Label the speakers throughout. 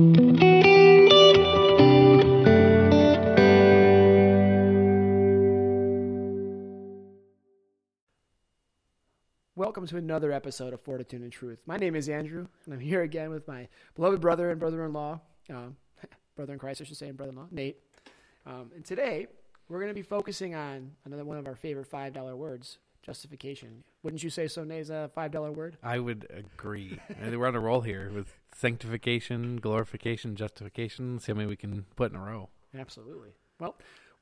Speaker 1: Welcome to another episode of Fortitude and Truth. My name is Andrew, and I'm here again with my beloved brother and brother-in-law, um, brother in Christ, I should say, and brother-in-law, Nate. Um, and today we're going to be focusing on another one of our favorite five dollar words, justification. Wouldn't you say so, that a five dollar word?
Speaker 2: I would agree. We're on a roll here with sanctification, glorification, justification. See how many we can put in a row.
Speaker 1: Absolutely. Well,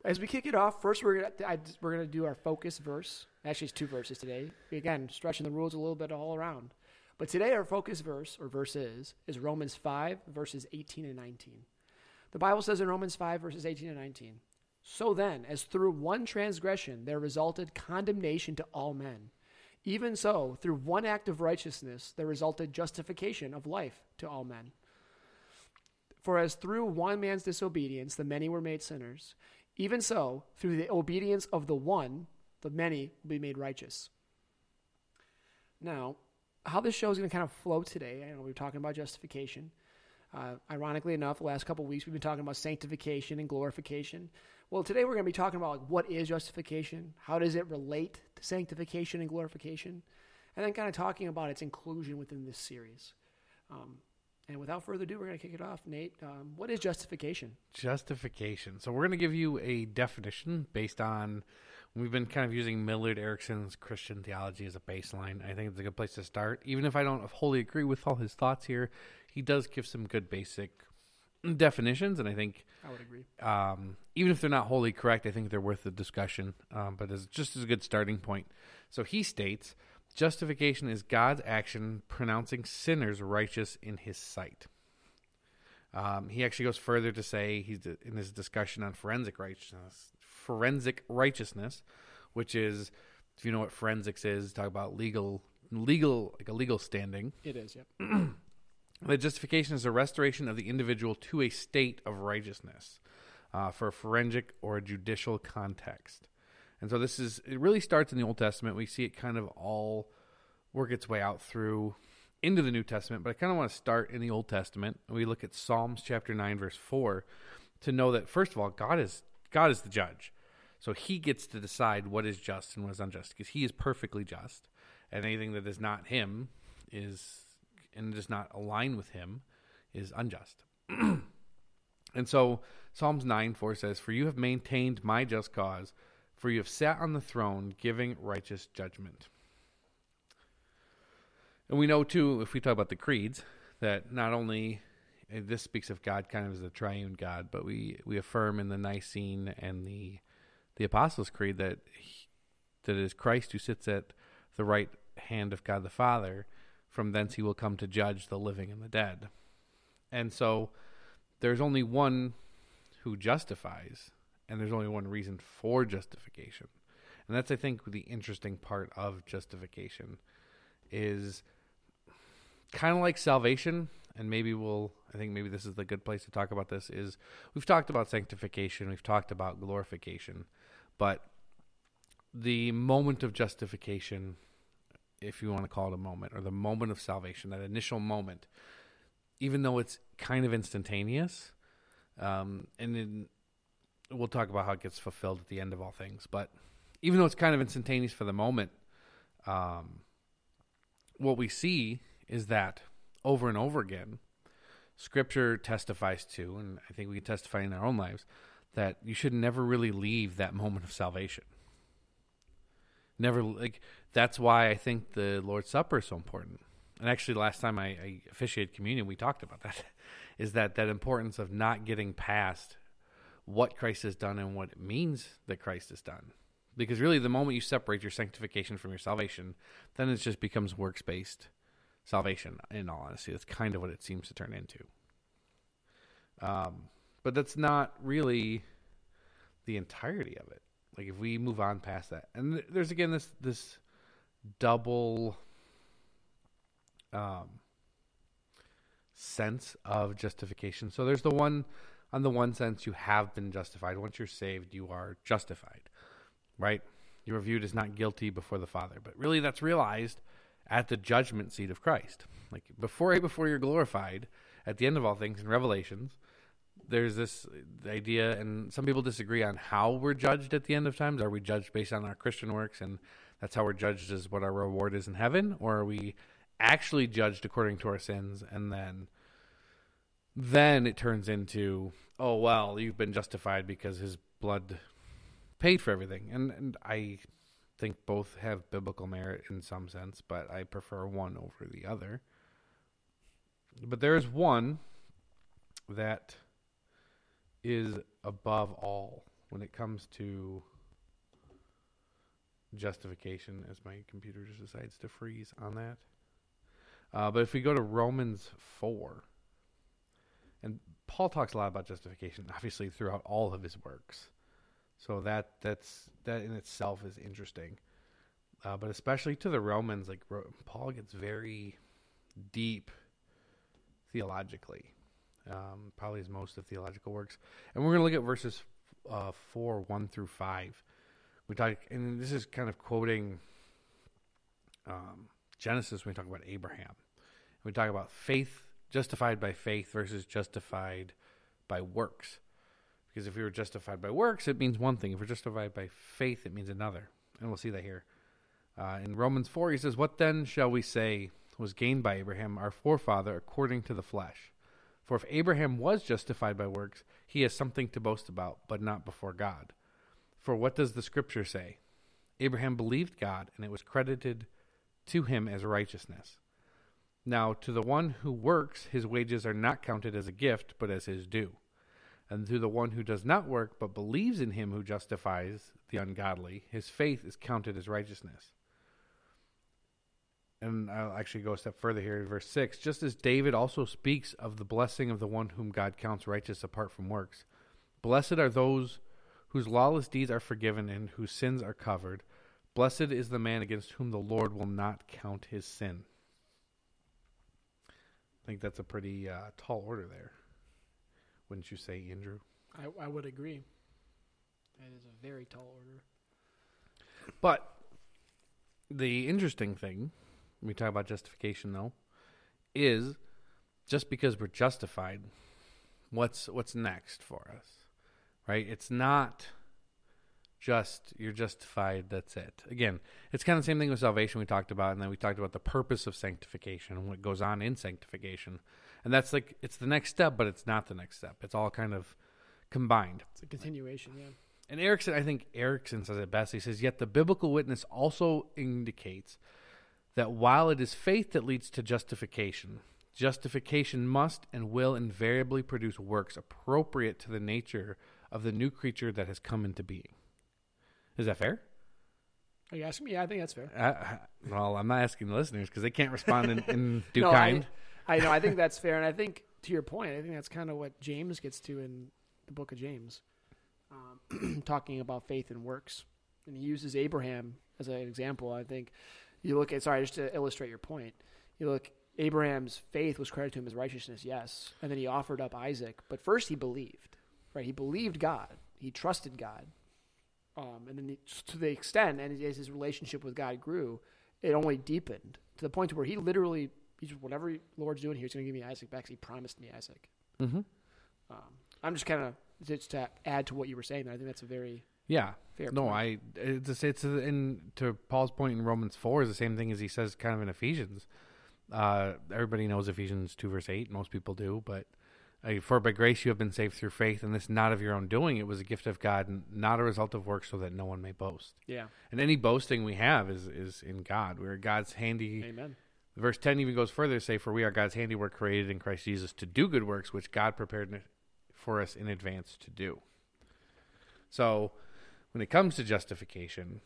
Speaker 1: as we kick it off, first we're gonna I, we're gonna do our focus verse. Actually, it's two verses today. Again, stretching the rules a little bit all around. But today our focus verse or verses is Romans five verses eighteen and nineteen. The Bible says in Romans five verses eighteen and nineteen. So then, as through one transgression there resulted condemnation to all men, even so, through one act of righteousness there resulted justification of life to all men. For as through one man's disobedience the many were made sinners, even so, through the obedience of the one, the many will be made righteous. Now, how this show is going to kind of flow today, I know we're talking about justification. Uh, ironically enough, the last couple weeks we've been talking about sanctification and glorification. Well, today we're going to be talking about like, what is justification, how does it relate to sanctification and glorification, and then kind of talking about its inclusion within this series. Um, and without further ado, we're going to kick it off. Nate, um, what is justification?
Speaker 2: Justification. So we're going to give you a definition based on. We've been kind of using Millard Erickson's Christian theology as a baseline. I think it's a good place to start. Even if I don't wholly agree with all his thoughts here, he does give some good basic definitions, and I think
Speaker 1: I would agree.
Speaker 2: um, even if they're not wholly correct, I think they're worth the discussion. Um, but it's just as a good starting point. So he states, justification is God's action pronouncing sinners righteous in His sight. Um, he actually goes further to say he's in his discussion on forensic righteousness, forensic righteousness, which is, if you know what forensics is, talk about legal, legal, like a legal standing.
Speaker 1: It is, yep.
Speaker 2: The justification is a restoration of the individual to a state of righteousness uh, for a forensic or a judicial context. And so this is, it really starts in the Old Testament. We see it kind of all work its way out through into the New Testament, but I kind of want to start in the Old Testament. We look at Psalms chapter 9 verse 4 to know that first of all God is God is the judge. So he gets to decide what is just and what is unjust because he is perfectly just and anything that is not him is and does not align with him is unjust. and so Psalms 9 4 says, For you have maintained my just cause, for you have sat on the throne giving righteous judgment. And we know too, if we talk about the creeds, that not only this speaks of God kind of as a triune God, but we, we affirm in the Nicene and the the Apostles' Creed that he, that it is Christ who sits at the right hand of God the Father. From thence he will come to judge the living and the dead. And so there's only one who justifies, and there's only one reason for justification. And that's I think the interesting part of justification is kind of like salvation and maybe we'll i think maybe this is the good place to talk about this is we've talked about sanctification we've talked about glorification but the moment of justification if you want to call it a moment or the moment of salvation that initial moment even though it's kind of instantaneous um, and then we'll talk about how it gets fulfilled at the end of all things but even though it's kind of instantaneous for the moment um, what we see is that over and over again, Scripture testifies to, and I think we can testify in our own lives, that you should never really leave that moment of salvation. Never like that's why I think the Lord's Supper is so important. And actually, last time I, I officiated communion, we talked about that. Is that that importance of not getting past what Christ has done and what it means that Christ has done? Because really, the moment you separate your sanctification from your salvation, then it just becomes works based salvation. In all honesty, that's kind of what it seems to turn into. Um, but that's not really the entirety of it. Like if we move on past that, and th- there's again this this double um, sense of justification. So there's the one on the one sense you have been justified. Once you're saved, you are justified, right? You're viewed as not guilty before the Father. But really, that's realized at the judgment seat of Christ. Like before, before you're glorified, at the end of all things in Revelations, there's this idea, and some people disagree on how we're judged at the end of times. Are we judged based on our Christian works, and that's how we're judged is what our reward is in heaven, or are we actually judged according to our sins, and then then it turns into, oh well, you've been justified because His blood paid for everything, and and I think both have biblical merit in some sense, but I prefer one over the other. But there is one that is above all when it comes to justification, as my computer just decides to freeze on that. Uh, but if we go to Romans 4, and Paul talks a lot about justification, obviously, throughout all of his works. So that that's that in itself is interesting, uh, but especially to the Romans, like Paul gets very deep theologically, um, probably his most of theological works. And we're going to look at verses uh, four, one through five. We talk, and this is kind of quoting um, Genesis when we talk about Abraham. We talk about faith justified by faith versus justified by works. Because if we were justified by works, it means one thing. If we're justified by faith, it means another. And we'll see that here. Uh, in Romans 4, he says, What then shall we say was gained by Abraham, our forefather, according to the flesh? For if Abraham was justified by works, he has something to boast about, but not before God. For what does the scripture say? Abraham believed God, and it was credited to him as righteousness. Now, to the one who works, his wages are not counted as a gift, but as his due. And to the one who does not work, but believes in him who justifies the ungodly, his faith is counted as righteousness. And I'll actually go a step further here in verse 6. Just as David also speaks of the blessing of the one whom God counts righteous apart from works, blessed are those whose lawless deeds are forgiven and whose sins are covered. Blessed is the man against whom the Lord will not count his sin. I think that's a pretty uh, tall order there. Wouldn't you say, Andrew?
Speaker 1: I, I would agree. That is a very tall order.
Speaker 2: But the interesting thing, when we talk about justification though, is just because we're justified, what's what's next for us? Right? It's not just you're justified, that's it. Again, it's kind of the same thing with salvation we talked about, and then we talked about the purpose of sanctification and what goes on in sanctification. And that's like it's the next step, but it's not the next step. It's all kind of combined.
Speaker 1: It's a continuation, yeah.
Speaker 2: And Erickson, I think Erickson says it best. He says, Yet the biblical witness also indicates that while it is faith that leads to justification, justification must and will invariably produce works appropriate to the nature of the new creature that has come into being. Is that fair?
Speaker 1: Are you asking me? Yeah, I think that's fair.
Speaker 2: Uh, well, I'm not asking the listeners because they can't respond in, in due
Speaker 1: no,
Speaker 2: kind.
Speaker 1: I, I know. I think that's fair, and I think to your point, I think that's kind of what James gets to in the book of James, um, talking about faith and works, and he uses Abraham as an example. I think you look at sorry, just to illustrate your point, you look Abraham's faith was credited to him as righteousness, yes, and then he offered up Isaac, but first he believed, right? He believed God, he trusted God, um, and then he, to the extent, and as his relationship with God grew, it only deepened to the point where he literally, he's whatever Lord's doing here, he's going to give me Isaac back. he promised me Isaac.
Speaker 2: Mm-hmm.
Speaker 1: Um, I'm just kind of just to add to what you were saying. There, I think that's a very
Speaker 2: yeah
Speaker 1: fair.
Speaker 2: No,
Speaker 1: point.
Speaker 2: I it's it's in to Paul's point in Romans four is the same thing as he says kind of in Ephesians. Uh, everybody knows Ephesians two verse eight. Most people do, but for by grace you have been saved through faith, and this not of your own doing; it was a gift of God, and not a result of works, so that no one may boast.
Speaker 1: Yeah.
Speaker 2: And any boasting we have is is in God. We're God's handy.
Speaker 1: Amen.
Speaker 2: Verse ten even goes further to say, "For we are God's handiwork, created in Christ Jesus, to do good works, which God prepared for us in advance to do." So, when it comes to justification,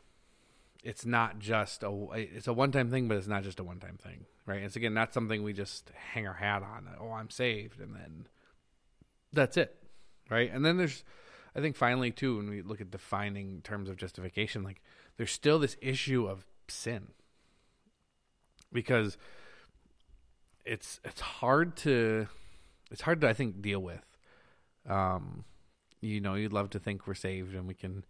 Speaker 2: it's not just a it's a one time thing, but it's not just a one time thing, right? It's again not something we just hang our hat on. Oh, I'm saved, and then that's it, right? And then there's, I think, finally too, when we look at defining terms of justification, like there's still this issue of sin because it's it's hard to it's hard to I think deal with. Um, you know, you'd love to think we're saved and we can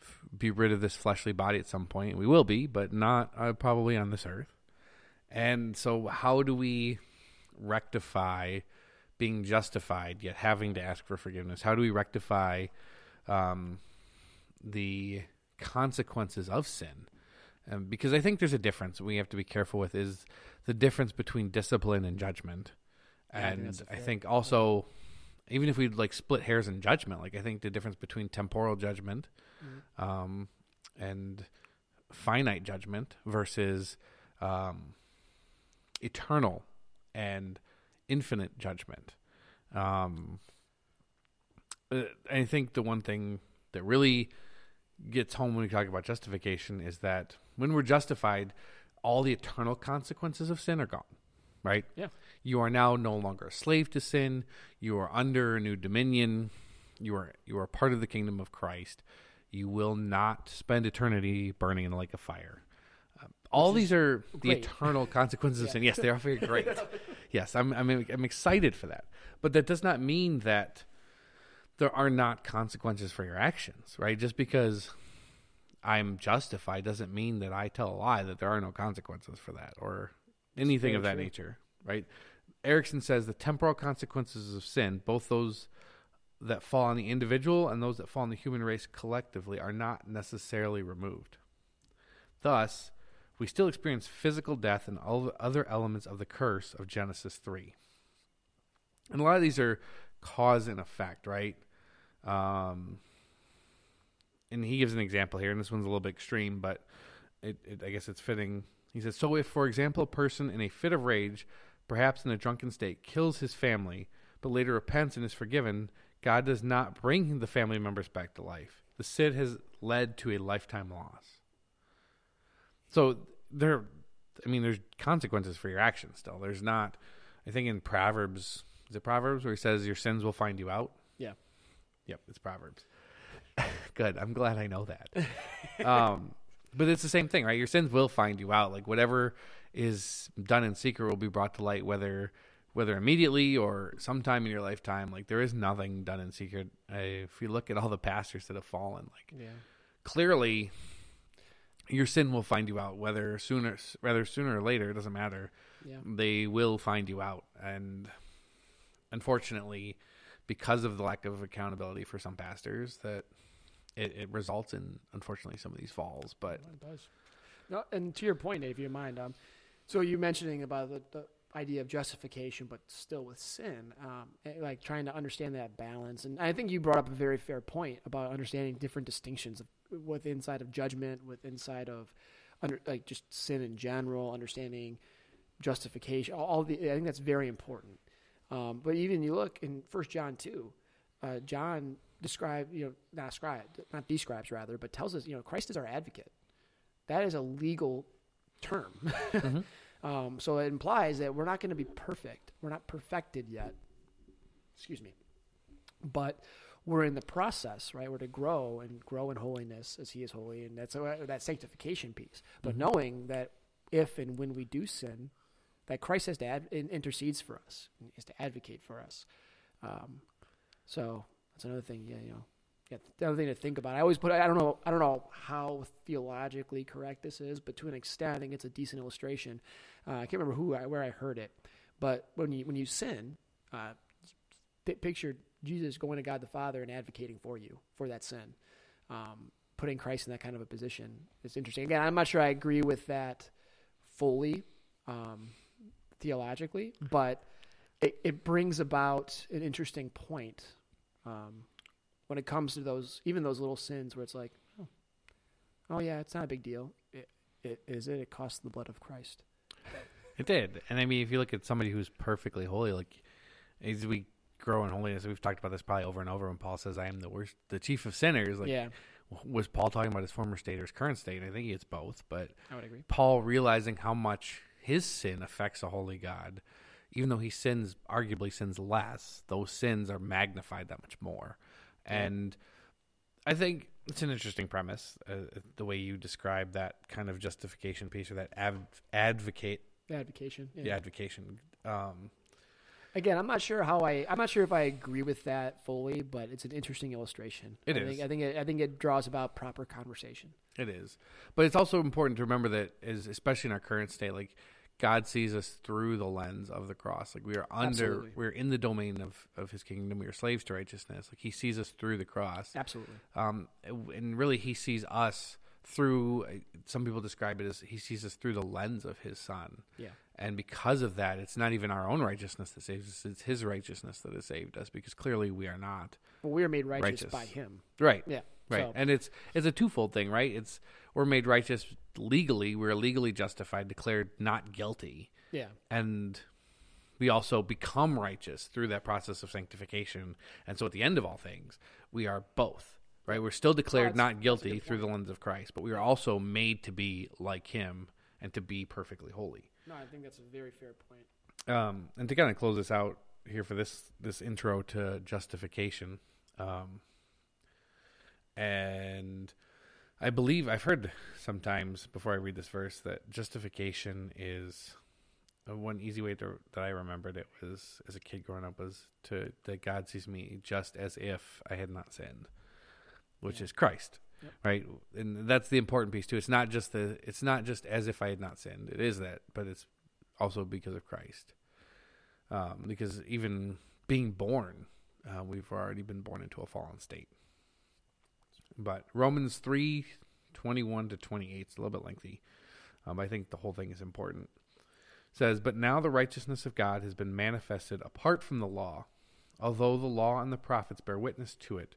Speaker 2: f- be rid of this fleshly body at some point. We will be, but not uh, probably on this earth. And so, how do we rectify being justified yet having to ask for forgiveness? How do we rectify um, the consequences of sin? Um, because I think there's a difference we have to be careful with is the difference between discipline and judgment.
Speaker 1: Yeah, I
Speaker 2: and
Speaker 1: a
Speaker 2: I think also, even if we like split hairs in judgment, like I think the difference between temporal judgment
Speaker 1: Mhm.
Speaker 2: um, and finite judgment versus um, eternal and infinite judgment. Um, uh, I think the one thing that really gets home when we talk about justification is that when we're justified, all the eternal consequences of sin are gone, right?
Speaker 1: Yeah.
Speaker 2: You are now no longer a slave to sin. You are under a new dominion. You are you are part of the kingdom of Christ. You will not spend eternity burning in the lake of fire. All these are the
Speaker 1: great.
Speaker 2: eternal consequences of sin. Yes, they are very great. yes, I'm, I'm I'm excited for that. But that does not mean that there are not consequences for your actions, right? Just because I'm justified doesn't mean that I tell a lie that there are no consequences for that or anything of that
Speaker 1: true.
Speaker 2: nature, right? Erickson says the temporal consequences of sin, both those that fall on the individual and those that fall on the human race collectively, are not necessarily removed. Thus, we still experience physical death and all the other elements of the curse of Genesis 3. And a lot of these are cause and effect, right? Um, and he gives an example here, and this one's a little bit extreme, but it, it, I guess it's fitting. He says, So if, for example, a person in a fit of rage, perhaps in a drunken state, kills his family, but later repents and is forgiven, God does not bring the family members back to life. The sin has led to a lifetime loss. So there, I mean, there's consequences for your actions still. There's not, I think in Proverbs, is it Proverbs where he says your sins will find you out?
Speaker 1: Yeah.
Speaker 2: Yep, it's Proverbs. Good. I'm glad I know that. um, but it's the same thing, right? Your sins will find you out. Like whatever is done in secret will be brought to light, whether whether immediately or sometime in your lifetime. Like there is nothing done in secret. Uh, if you look at all the pastors that have fallen, like
Speaker 1: Yeah.
Speaker 2: clearly your sin will find you out whether sooner rather sooner or later it doesn't matter
Speaker 1: Yeah.
Speaker 2: they will find you out and unfortunately because of the lack of accountability for some pastors that it, it results in unfortunately some of these falls but
Speaker 1: It does. No, and to your point, Dave, if you mind, um, so you mentioning about the, the idea of justification, but still with sin, um, like trying to understand that balance. And I think you brought up a very fair point about understanding different distinctions of with inside of judgment, with inside of under like just sin in general, understanding justification. All, all the I think that's very important. Um, but even you look in First John two, uh, John describe you know not describe not describes rather, but tells us you know Christ is our advocate. That is a legal term. um, so it implies that we're not going to be perfect. We're not perfected yet. Excuse me. But we're in the process, right? We're to grow and grow in holiness as He is holy, and that's uh, that sanctification piece. But
Speaker 2: Mhm.
Speaker 1: knowing that if and when we do sin, that Christ has to ad- intercedes for us, is to advocate for us. Um, so that's another thing. Yeah, you know, yeah, another thing to think about. I always put. I don't know. I don't know how theologically correct this is, but to an extent, I think it's a decent illustration. Uh, I can't remember who I, where I heard it, but when you when you sin, uh, pi- picture Jesus going to God the Father and advocating for you for that sin, um, putting Christ in that kind of a position. It's interesting. Again, I'm not sure I agree with that fully um, theologically, but it, it brings about an interesting point um, when it comes to those, even those little sins where it's like, oh, oh yeah, it's not a big deal. It, it is it. It costs the blood of Christ.
Speaker 2: it did and i mean if you look at somebody who's perfectly holy like as we grow in holiness we've talked about this probably over and over when paul says i am the worst the chief of sinners like
Speaker 1: yeah,
Speaker 2: was paul talking about his former state or his current state and i think it's both but
Speaker 1: I would agree.
Speaker 2: Paul realizing how much his sin affects a holy God, even though he sins, arguably sins less, those sins are magnified that much more.
Speaker 1: Yeah.
Speaker 2: And I think it's an interesting premise, uh, the way you describe that kind of justification piece or that advocate,
Speaker 1: Advocation.
Speaker 2: the advocation. Um,
Speaker 1: Again, I'm not sure how I. I'm not sure if I agree with that fully, but it's an interesting illustration.
Speaker 2: It
Speaker 1: I
Speaker 2: is.
Speaker 1: Think, I think. It, I think it draws about proper conversation.
Speaker 2: It is, but it's also important to remember that, is especially in our current state, like God sees us through the lens of the cross. Like we are under,
Speaker 1: Absolutely.
Speaker 2: we're in the domain of, of His kingdom. We are slaves to righteousness. Like He sees us through the cross.
Speaker 1: Absolutely.
Speaker 2: Um, and really, He sees us through. Uh, some people describe it as He sees us through the lens of His Son.
Speaker 1: Yeah.
Speaker 2: And because of that, it's not even our own righteousness that saves us; it's His righteousness that has saved us. Because clearly, we are not.
Speaker 1: Well, we are made righteous,
Speaker 2: Righteous.
Speaker 1: by Him.
Speaker 2: Right.
Speaker 1: Yeah.
Speaker 2: Right.
Speaker 1: So,
Speaker 2: And it's it's a twofold thing, right? It's we're made righteous legally, we're legally justified, declared not guilty,
Speaker 1: yeah.
Speaker 2: and we also become righteous through that process of sanctification. And so at the end of all things, we are both, right? We're still declared not guilty through the lens of Christ, but we are also made to be like him and to be perfectly holy.
Speaker 1: No, I think that's a very fair point.
Speaker 2: Um, and to kind of close this out here for this this intro to justification, um, and I believe I've heard sometimes before I read this verse that justification is one easy way to, that I remembered it was as a kid growing up was to that God sees me just as if I had not sinned, which
Speaker 1: Yeah.
Speaker 2: is Christ,
Speaker 1: Yep.
Speaker 2: right? And that's the important piece too. It's not just the it's not just as if I had not sinned. It is that, but it's also because of Christ. Um, because even being born, uh, we've already been born into a fallen state. But Romans three twenty one to twenty eight is a little bit lengthy. Um, I think the whole thing is important. It says, but now the righteousness of God has been manifested apart from the law, although the law and the prophets bear witness to it.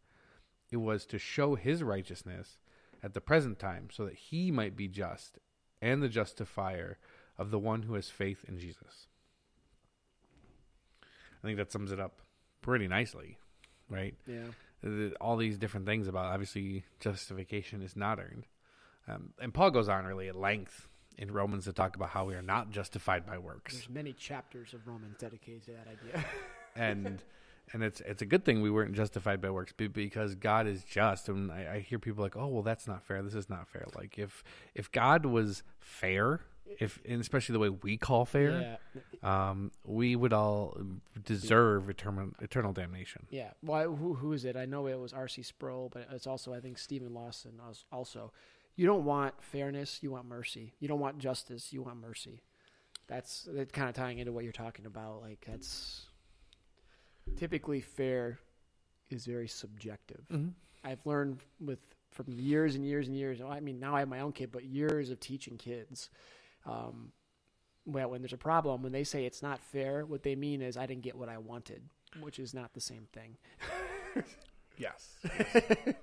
Speaker 2: It was to show his righteousness at the present time, so that he might be just and the justifier of the one who has faith in Jesus. I think that sums it up pretty nicely, right?
Speaker 1: Yeah.
Speaker 2: All these different things about obviously justification is not earned. Um, and Paul goes on really at length in Romans to talk about how we are not justified by works.
Speaker 1: There's many chapters of Romans dedicated to that idea.
Speaker 2: and and it's it's a good thing we weren't justified by works because God is just. And I, I hear people like, "Oh, well, that's not fair. This is not fair." Like if if God was fair, if and especially the way we call fair,
Speaker 1: yeah.
Speaker 2: um, we would all deserve eternal eternal damnation.
Speaker 1: Yeah. Why? Who? Who is it? I know it was R.C. Sproul, but it's also I think Steven Lawson. Also, you don't want fairness. You want mercy. You don't want justice. You want mercy. That's that kind of tying into what you're talking about. Like that's typically fair is very subjective.
Speaker 2: Mm-hmm.
Speaker 1: I've learned with from years and years and years. I mean, now I have my own kid, but years of teaching kids. Um, well, when there's a problem, when they say it's not fair, what they mean is I didn't get what I wanted, which is not the same thing.
Speaker 2: Yes.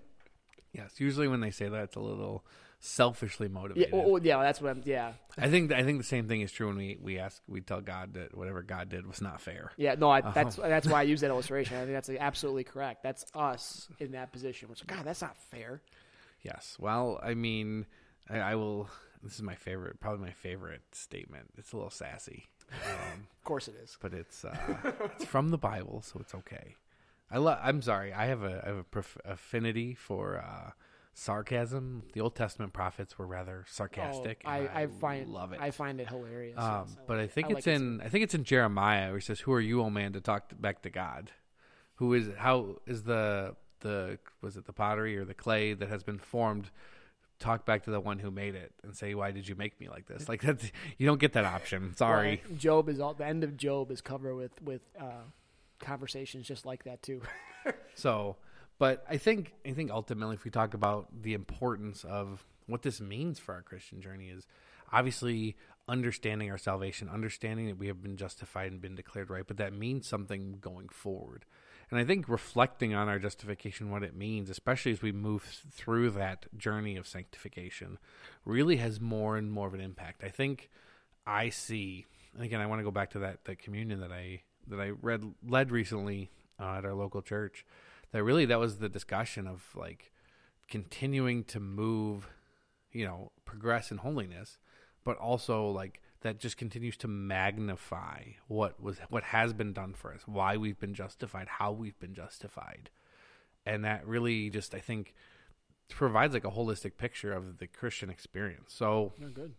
Speaker 2: yes. Usually when they say that, it's a little selfishly motivated.
Speaker 1: well, yeah, that's what I'm. Yeah,
Speaker 2: I think I think the same thing is true when we we ask we tell God that whatever God did was not fair.
Speaker 1: yeah. No, I,
Speaker 2: Uh-huh.
Speaker 1: that's that's why I use that illustration. I think that's absolutely correct. That's us in that position. Which God, that's not fair.
Speaker 2: Yes. Well, I mean, I, I will. This is my favorite, probably my favorite statement. It's a little sassy, um,
Speaker 1: Of course it is.
Speaker 2: but it's uh, it's from the Bible, so it's okay. I love. I'm sorry. I have a I have a prof- affinity for uh, sarcasm. The Old Testament prophets were rather sarcastic.
Speaker 1: Oh, I,
Speaker 2: and
Speaker 1: I find
Speaker 2: love it.
Speaker 1: I find it hilarious.
Speaker 2: Um,
Speaker 1: yes. I
Speaker 2: but
Speaker 1: like
Speaker 2: I
Speaker 1: it.
Speaker 2: think
Speaker 1: I
Speaker 2: it's
Speaker 1: like it
Speaker 2: in I think it's in Jeremiah where he says, "Who are you, O man, to talk to, back to God? Who is how is the the was it the pottery or the clay that has been formed?" Talk back to the one who made it and say, "Why did you make me like this?" Like that, you don't get that option. Sorry.
Speaker 1: Well, Job is all the end of Job is covered with with uh, conversations just like that too.
Speaker 2: So, but I think I think ultimately, if we talk about the importance of what this means for our Christian journey, is obviously understanding our salvation, understanding that we have been justified and been declared right, but that means something going forward. And I think reflecting on our justification, what it means, especially as we move through that journey of sanctification, really has more and more of an impact. I think I see, and again, I want to go back to that that communion that I that I read led recently uh, at our local church. That really that was the discussion of like continuing to move, you know, progress in holiness, but also like that just continues to magnify what was what has been done for us, why we've been justified, how we've been justified. And that really just I think provides like a holistic picture of the Christian experience. So
Speaker 1: good.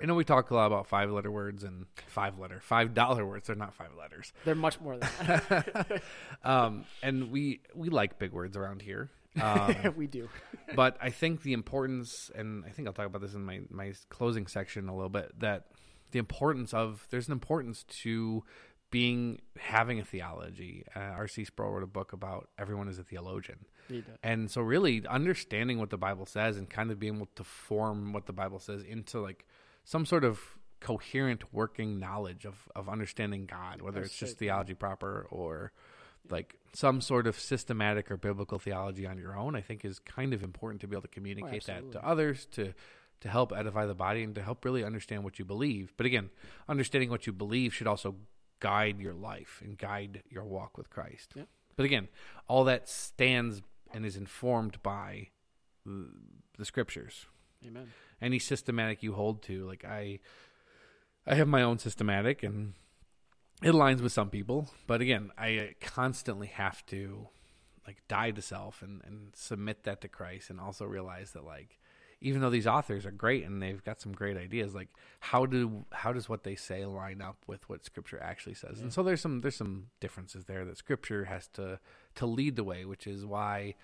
Speaker 2: I know we talk a lot about five letter words and five letter, five dollar words. They're not five letters.
Speaker 1: They're much more than that.
Speaker 2: Um, and we we like big words around here. Um,
Speaker 1: we do.
Speaker 2: but I think the importance, and I think I'll talk about this in my my closing section a little bit. That the importance of there's an importance to being having a theology. Uh, R.C. Sproul wrote a book about everyone is a theologian.
Speaker 1: He.
Speaker 2: And so, really, understanding what the Bible says and kind of being able to form what the Bible says into like some sort of coherent working knowledge of, of understanding God, whether
Speaker 1: That's
Speaker 2: it's just theology proper or like some sort of systematic or biblical theology on your own, I think is kind of important to be able to oh, communicate that to others to to help edify the body and to help really understand what you believe. But again, understanding what you believe should also guide your life and guide your walk with Christ.
Speaker 1: Yep.
Speaker 2: But again, all that stands and is informed by the scriptures.
Speaker 1: Amen.
Speaker 2: Any systematic you hold to, like I, I have my own systematic, and it aligns with some people. But again, I constantly have to like die to self and and submit that to Christ, and also realize that like even though these authors are great and they've got some great ideas, like how do how does what they say line up with what Scripture actually says? And so there's some there's some differences there that Scripture has to to lead the way, which is why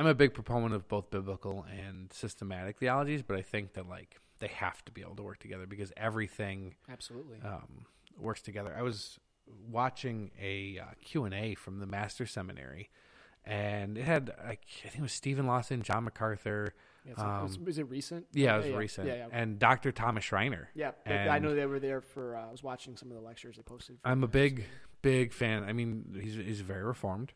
Speaker 2: I'm a big proponent of both biblical and systematic theologies, but I think that like they have to be able to work together because everything
Speaker 1: Absolutely.
Speaker 2: um, works together. I was watching a uh, Q&A from the Master Seminary, and it had like, I think it was Steven Lawson, John MacArthur.
Speaker 1: Yeah, it was,
Speaker 2: um,
Speaker 1: was it recent?
Speaker 2: Yeah, it was
Speaker 1: yeah,
Speaker 2: recent,
Speaker 1: Yeah, yeah.
Speaker 2: and Dr. Thomas Schreiner.
Speaker 1: yeah. they- I know they were there for. Uh, I was watching some of the lectures they posted. for
Speaker 2: I'm a big, big fan. I mean, he's he's very reformed,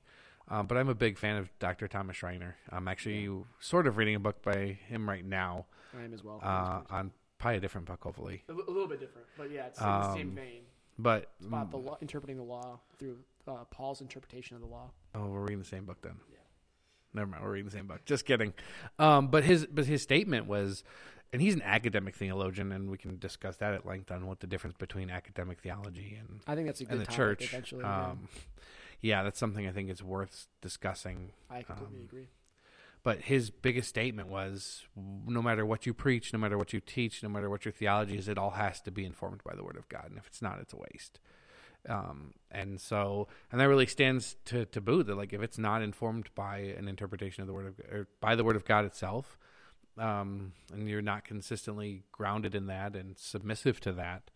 Speaker 2: um, but I'm a big fan of Dr. Thomas Schreiner. I'm actually sort of reading a book by him right now
Speaker 1: I am as well.
Speaker 2: uh, on probably a different book, hopefully.
Speaker 1: a, a little bit different, but yeah, it's in the same
Speaker 2: Um,
Speaker 1: vein.
Speaker 2: But
Speaker 1: It's about the law, interpreting the law through uh, Paul's interpretation of the law.
Speaker 2: oh, we're reading the same book then.
Speaker 1: Yeah.
Speaker 2: Never mind, we're reading the same book. Just kidding. Um, but his but his statement was, and he's an academic theologian, and we can discuss that at length on what the difference between academic theology and
Speaker 1: I think that's a good
Speaker 2: the church.
Speaker 1: Eventually.
Speaker 2: Um, yeah, that's something I think is worth discussing
Speaker 1: I completely
Speaker 2: um,
Speaker 1: agree.
Speaker 2: But his biggest statement was no matter what you preach, no matter what you teach, no matter what your theology is, it all has to be informed by the Word of God. And if it's not, it's a waste. Um, and so, and that really stands to, to boot that, like, if it's not informed by an interpretation of the Word of or by the Word of God itself, um, and you're not consistently grounded in that and submissive to that,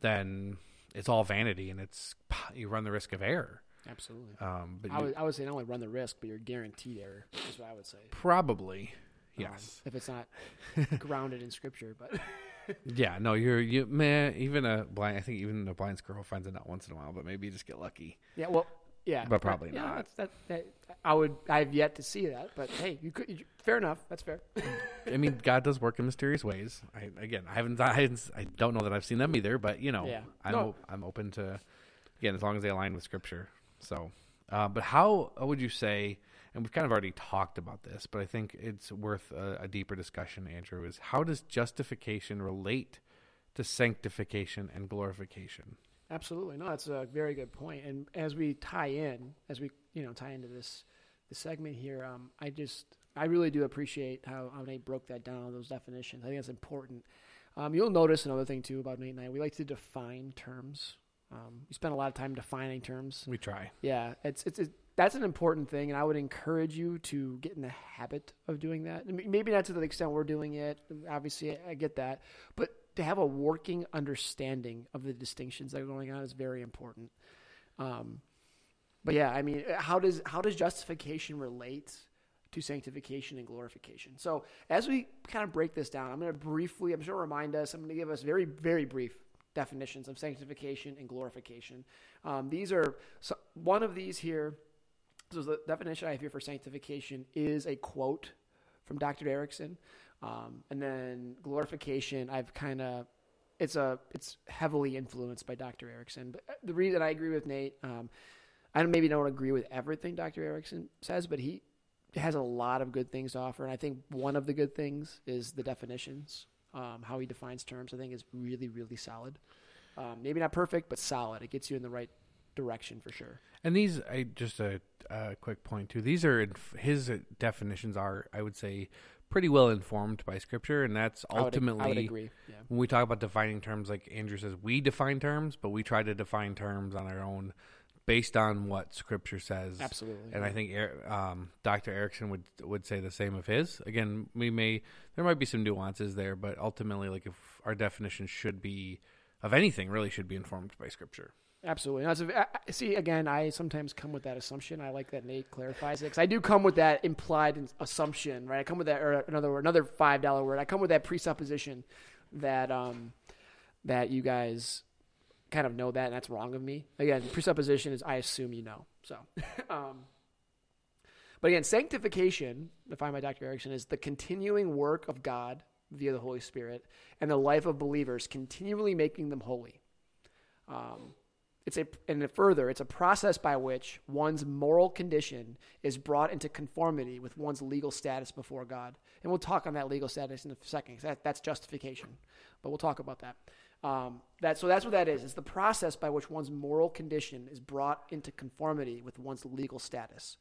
Speaker 2: then it's all vanity and it's you run the risk of error.
Speaker 1: Absolutely.
Speaker 2: Um, but
Speaker 1: I would, I would say not only run the risk, but you're guaranteed error. Is what I would say.
Speaker 2: probably,
Speaker 1: Um,
Speaker 2: yes.
Speaker 1: if it's not grounded in scripture, but
Speaker 2: Yeah, no, you're you man. Even a blind, I think even a blind squirrel finds it out once in a while, but maybe you just get lucky.
Speaker 1: yeah, well, yeah,
Speaker 2: But probably
Speaker 1: yeah,
Speaker 2: not.
Speaker 1: That, that, I would. I've yet to see that, but hey, you could. You, fair enough. That's fair.
Speaker 2: I mean, God does work in mysterious ways. I again, I haven't, I, I don't know that I've seen them either, but you know,
Speaker 1: Yeah.
Speaker 2: I'm
Speaker 1: No.
Speaker 2: I'm open to again as long as they align with Scripture. So, uh, but how would you say? And we've kind of already talked about this, but I think it's worth a, a deeper discussion. Andrew is how does justification relate to sanctification and glorification?
Speaker 1: Absolutely. No, that's a very good point. And as we tie in, as we you know tie into this the segment here, um, I just I really do appreciate how, how Nate broke that down those definitions. I think that's important. Um, you'll notice another thing too about Nate and I. We like to define terms. Um, we spend a lot of time defining terms.
Speaker 2: We try.
Speaker 1: Yeah, it's it's it, that's an important thing, and I would encourage you to get in the habit of doing that. Maybe not to the extent we're doing it. Obviously, I, get that, but to have a working understanding of the distinctions that are going on is very important. Um, but yeah, I mean, how does how does justification relate to sanctification and glorification? So as we kind of break this down, I'm going to briefly, I'm to remind us. I'm going to give us very very brief definitions of sanctification and glorification. Um, these are so one of these here. So the definition I have here for sanctification is a quote from Dr. Erickson, um, and then glorification. I've kind of it's a it's heavily influenced by Dr. Erickson. But the reason I agree with Nate, um, I maybe don't agree with everything Dr. Erickson says, but he has a lot of good things to offer, and I think one of the good things is the definitions Um, how he defines terms, I think, is really, really solid. Um, maybe not perfect, but solid. It gets you in the right direction for sure.
Speaker 2: And these, I just a, a quick point too. These are his definitions are, I would say, pretty well informed by scripture, and that's ultimately.
Speaker 1: I would, I would agree. Yeah.
Speaker 2: When we talk about defining terms, like Andrew says, we define terms, but we try to define terms on our own, based on what scripture says.
Speaker 1: Absolutely.
Speaker 2: And I think um, Dr. Erickson would would say the same of his. Again, we may there might be some nuances there, but ultimately, like if our definition should be of anything, really should be informed by scripture.
Speaker 1: Absolutely. Now, see, again, I sometimes come with that assumption. I like that Nate clarifies it because I do come with that implied assumption, right? I come with that, or another another five dollar word. I come with that presupposition that um, that you guys kind of know that, and that's wrong of me. Again, presupposition is I assume you know. So, um, but again, sanctification, defined by Dr. Erickson, is the continuing work of God via the Holy Spirit and the life of believers, continually making them holy. Um, it's a, and further, it's a process by which one's moral condition is brought into conformity with one's legal status before God. And we'll talk on that legal status in a second. That, that's justification, but we'll talk about that. Um, that so that's what that is. It's the process by which one's moral condition is brought into conformity with one's legal status.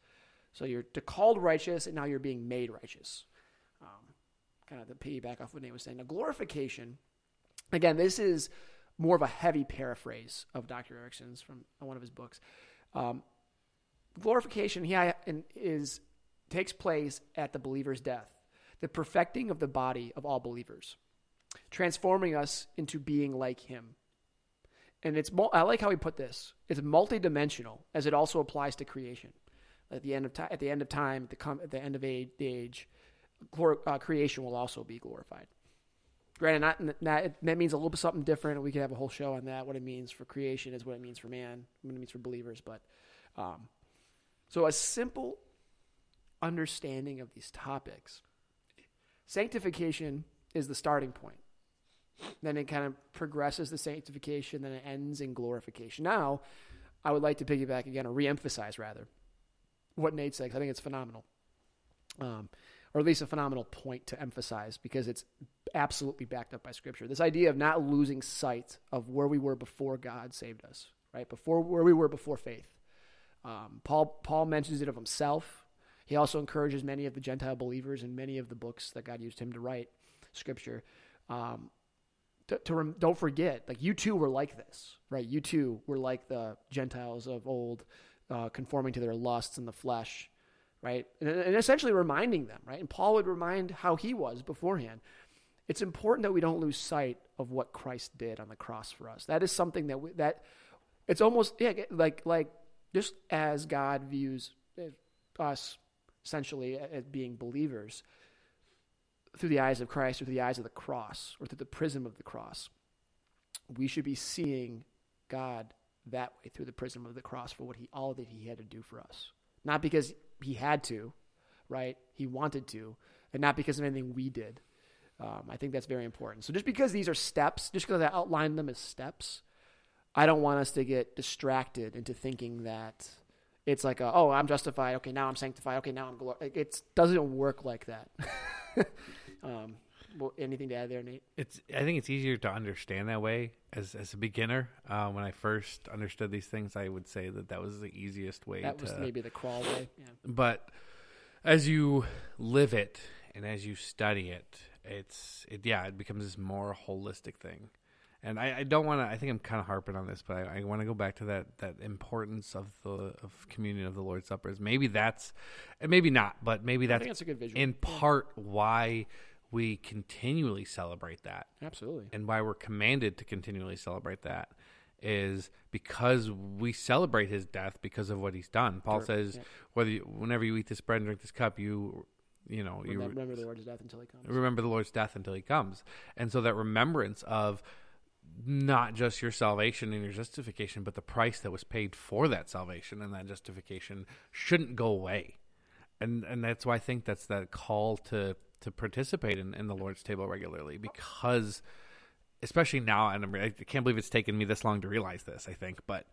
Speaker 1: So you're called righteous, and now you're being made righteous. Um, kind of the piggyback off what Nate was saying. Now glorification. Again, this is more of a heavy paraphrase of Dr. Erickson's from one of his books. Um, glorification he is takes place at the believer's death, the perfecting of the body of all believers, transforming us into being like Him. And it's I like how he put this. It's multidimensional, as it also applies to creation. At the end of time, at the end of time, at the, com- at the end of age, the age, glor- uh, creation will also be glorified. Granted, not, not, that means a little bit something different. We could have a whole show on that. What it means for creation is what it means for man, what it means for believers. But um, so a simple understanding of these topics. Sanctification is the starting point. Then it kind of progresses the sanctification, then it ends in glorification. Now, I would like to piggyback again, or reemphasize rather, what Nate said. I think it's phenomenal. Um, or at least a phenomenal point to emphasize because it's absolutely backed up by Scripture. This idea of not losing sight of where we were before God saved us, right? Before where we were before faith. Um, Paul Paul mentions it of himself. He also encourages many of the Gentile believers in many of the books that God used him to write Scripture. Um, to, rem- don't forget, like you too were like this, right? You too were like the Gentiles of old, uh, conforming to their lusts in the flesh right? And, and essentially reminding them, right? And Paul would remind how he was beforehand. It's important that we don't lose sight of what Christ did on the cross for us. That is something that we, that it's almost yeah, like like just as God views us essentially as being believers through the eyes of Christ or through the eyes of the cross or through the prism of the cross. We should be seeing God that way through the prism of the cross for what he all that he had to do for us. Not because he had to, right? He wanted to, and not because of anything we did. Um, I think that's very important. So just because these are steps, just because I outlined them as steps, I don't want us to get distracted into thinking that it's like, a, oh, I'm justified. Okay, now I'm sanctified. Okay, now I'm glorified. It doesn't work like that. um, well, anything to add there, Nate?
Speaker 2: It's. I think it's easier to understand that way as as a beginner. Uh, when I first understood these things, I would say that that was the easiest way.
Speaker 1: That
Speaker 2: to,
Speaker 1: was maybe the crawl way. Yeah.
Speaker 2: But as you live it and as you study it, it's it. Yeah, it becomes this more holistic thing. And I, I don't want to. I think I'm kind of harping on this, but I, I want to go back to that that importance of the of communion of the Lord's Suppers. Maybe that's, and maybe not, but maybe that's,
Speaker 1: that's a good visual.
Speaker 2: in part why we continually celebrate that.
Speaker 1: Absolutely.
Speaker 2: And why we're commanded to continually celebrate that is because we celebrate his death because of what he's done. Paul sure. says, yeah. whether you, whenever you eat this bread and drink this cup, you you know
Speaker 1: remember, you remember the Lord's death until he comes.
Speaker 2: Remember the Lord's death until he comes, and so that remembrance of not just your salvation and your justification, but the price that was paid for that salvation and that justification shouldn't go away. And and that's why I think that's that call to to participate in, in the Lord's table regularly because especially now, and I'm, I can't believe it's taken me this long to realize this. I think, but